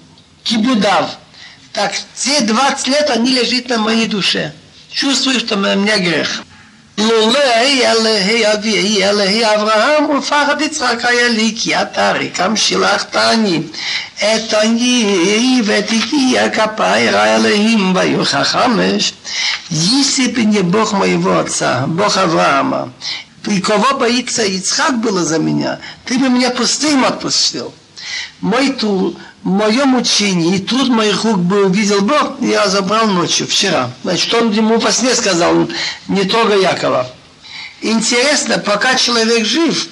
кибудав. Так все 20 лет они лежит на моей душе. Чувствую, что у меня грех. לולי אלוהי אבי אלוהי אברהם ופחד יצחק היה לי כי אתה ריקם שלחתני את אני ותהי כפיר האלוהים ויוכה חמש если бы не Бог моего отца, Бог Авраама, и кого боится Ицхак было за меня, ты бы меня пустым отпустил. Мой труд, мое мучение и труд моих рук бы увидел Бог, я забрал ночью, вчера. Значит, он ему во сне сказал, не трогай Якова. Интересно, пока человек жив,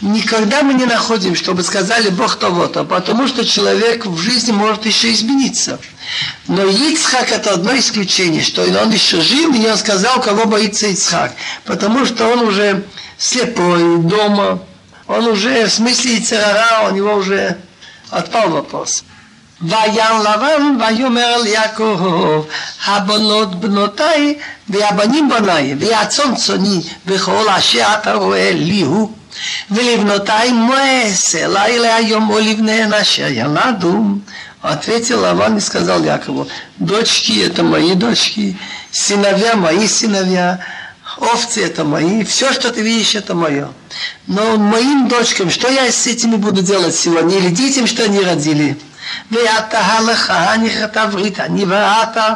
никогда мы не находим, чтобы сказали Бог того-то, потому что человек в жизни может еще измениться. Но Ицхак это одно исключение, что он еще жив, и он сказал, кого боится Ицхак, потому что он уже слепой, дома, он уже в смысле Ицерара, у него уже отпал вопрос. ויען לבן ויאמר אל יעקב הבנות בנותיי והבנים בניי והצאן צאני וכל אשר אתה רואה לי הוא ולבנותיי מועשה לילה היום או לבניהן אשר ילדו Ответил Лаван и сказал Якову, дочки это мои дочки, сыновья мои сыновья, овцы это мои, все, что ты видишь, это мое. Но моим дочкам, что я с этими буду делать сегодня, или детям, что они родили? ואתה הלכה נכתב ברית אני ואתה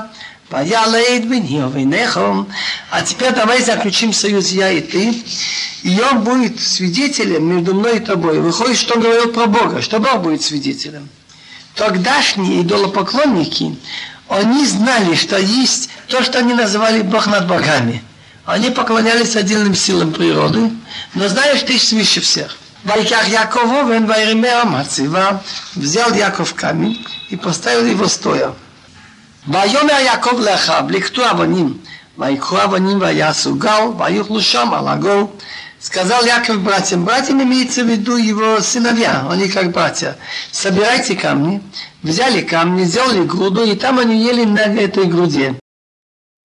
וילד ביני וביניכם. А теперь давай заключим союз я и ты. И он будет свидетелем между мной и тобой. Выходит, что он говорил про Бога, что Бог будет свидетелем. Тогдашние идолопоклонники, они знали, что есть то, что они называли Бог над богами. Они поклонялись отдельным силам природы, но знаешь, ты свыше всех. ויקח יעקב אובן וירמיה מהציבה, взял Яков камень и поставил его стоя. ויאמר יעקב לאחיו, לקטו אבנים, ויקחו אבנים ויעשו גל, ויאכלו שם על הגול. Сказал Яков братьям, братьям имеется в виду его сыновья, они как братья. Собирайте камни, взяли камни, сделали груду, и там они ели на этой груде.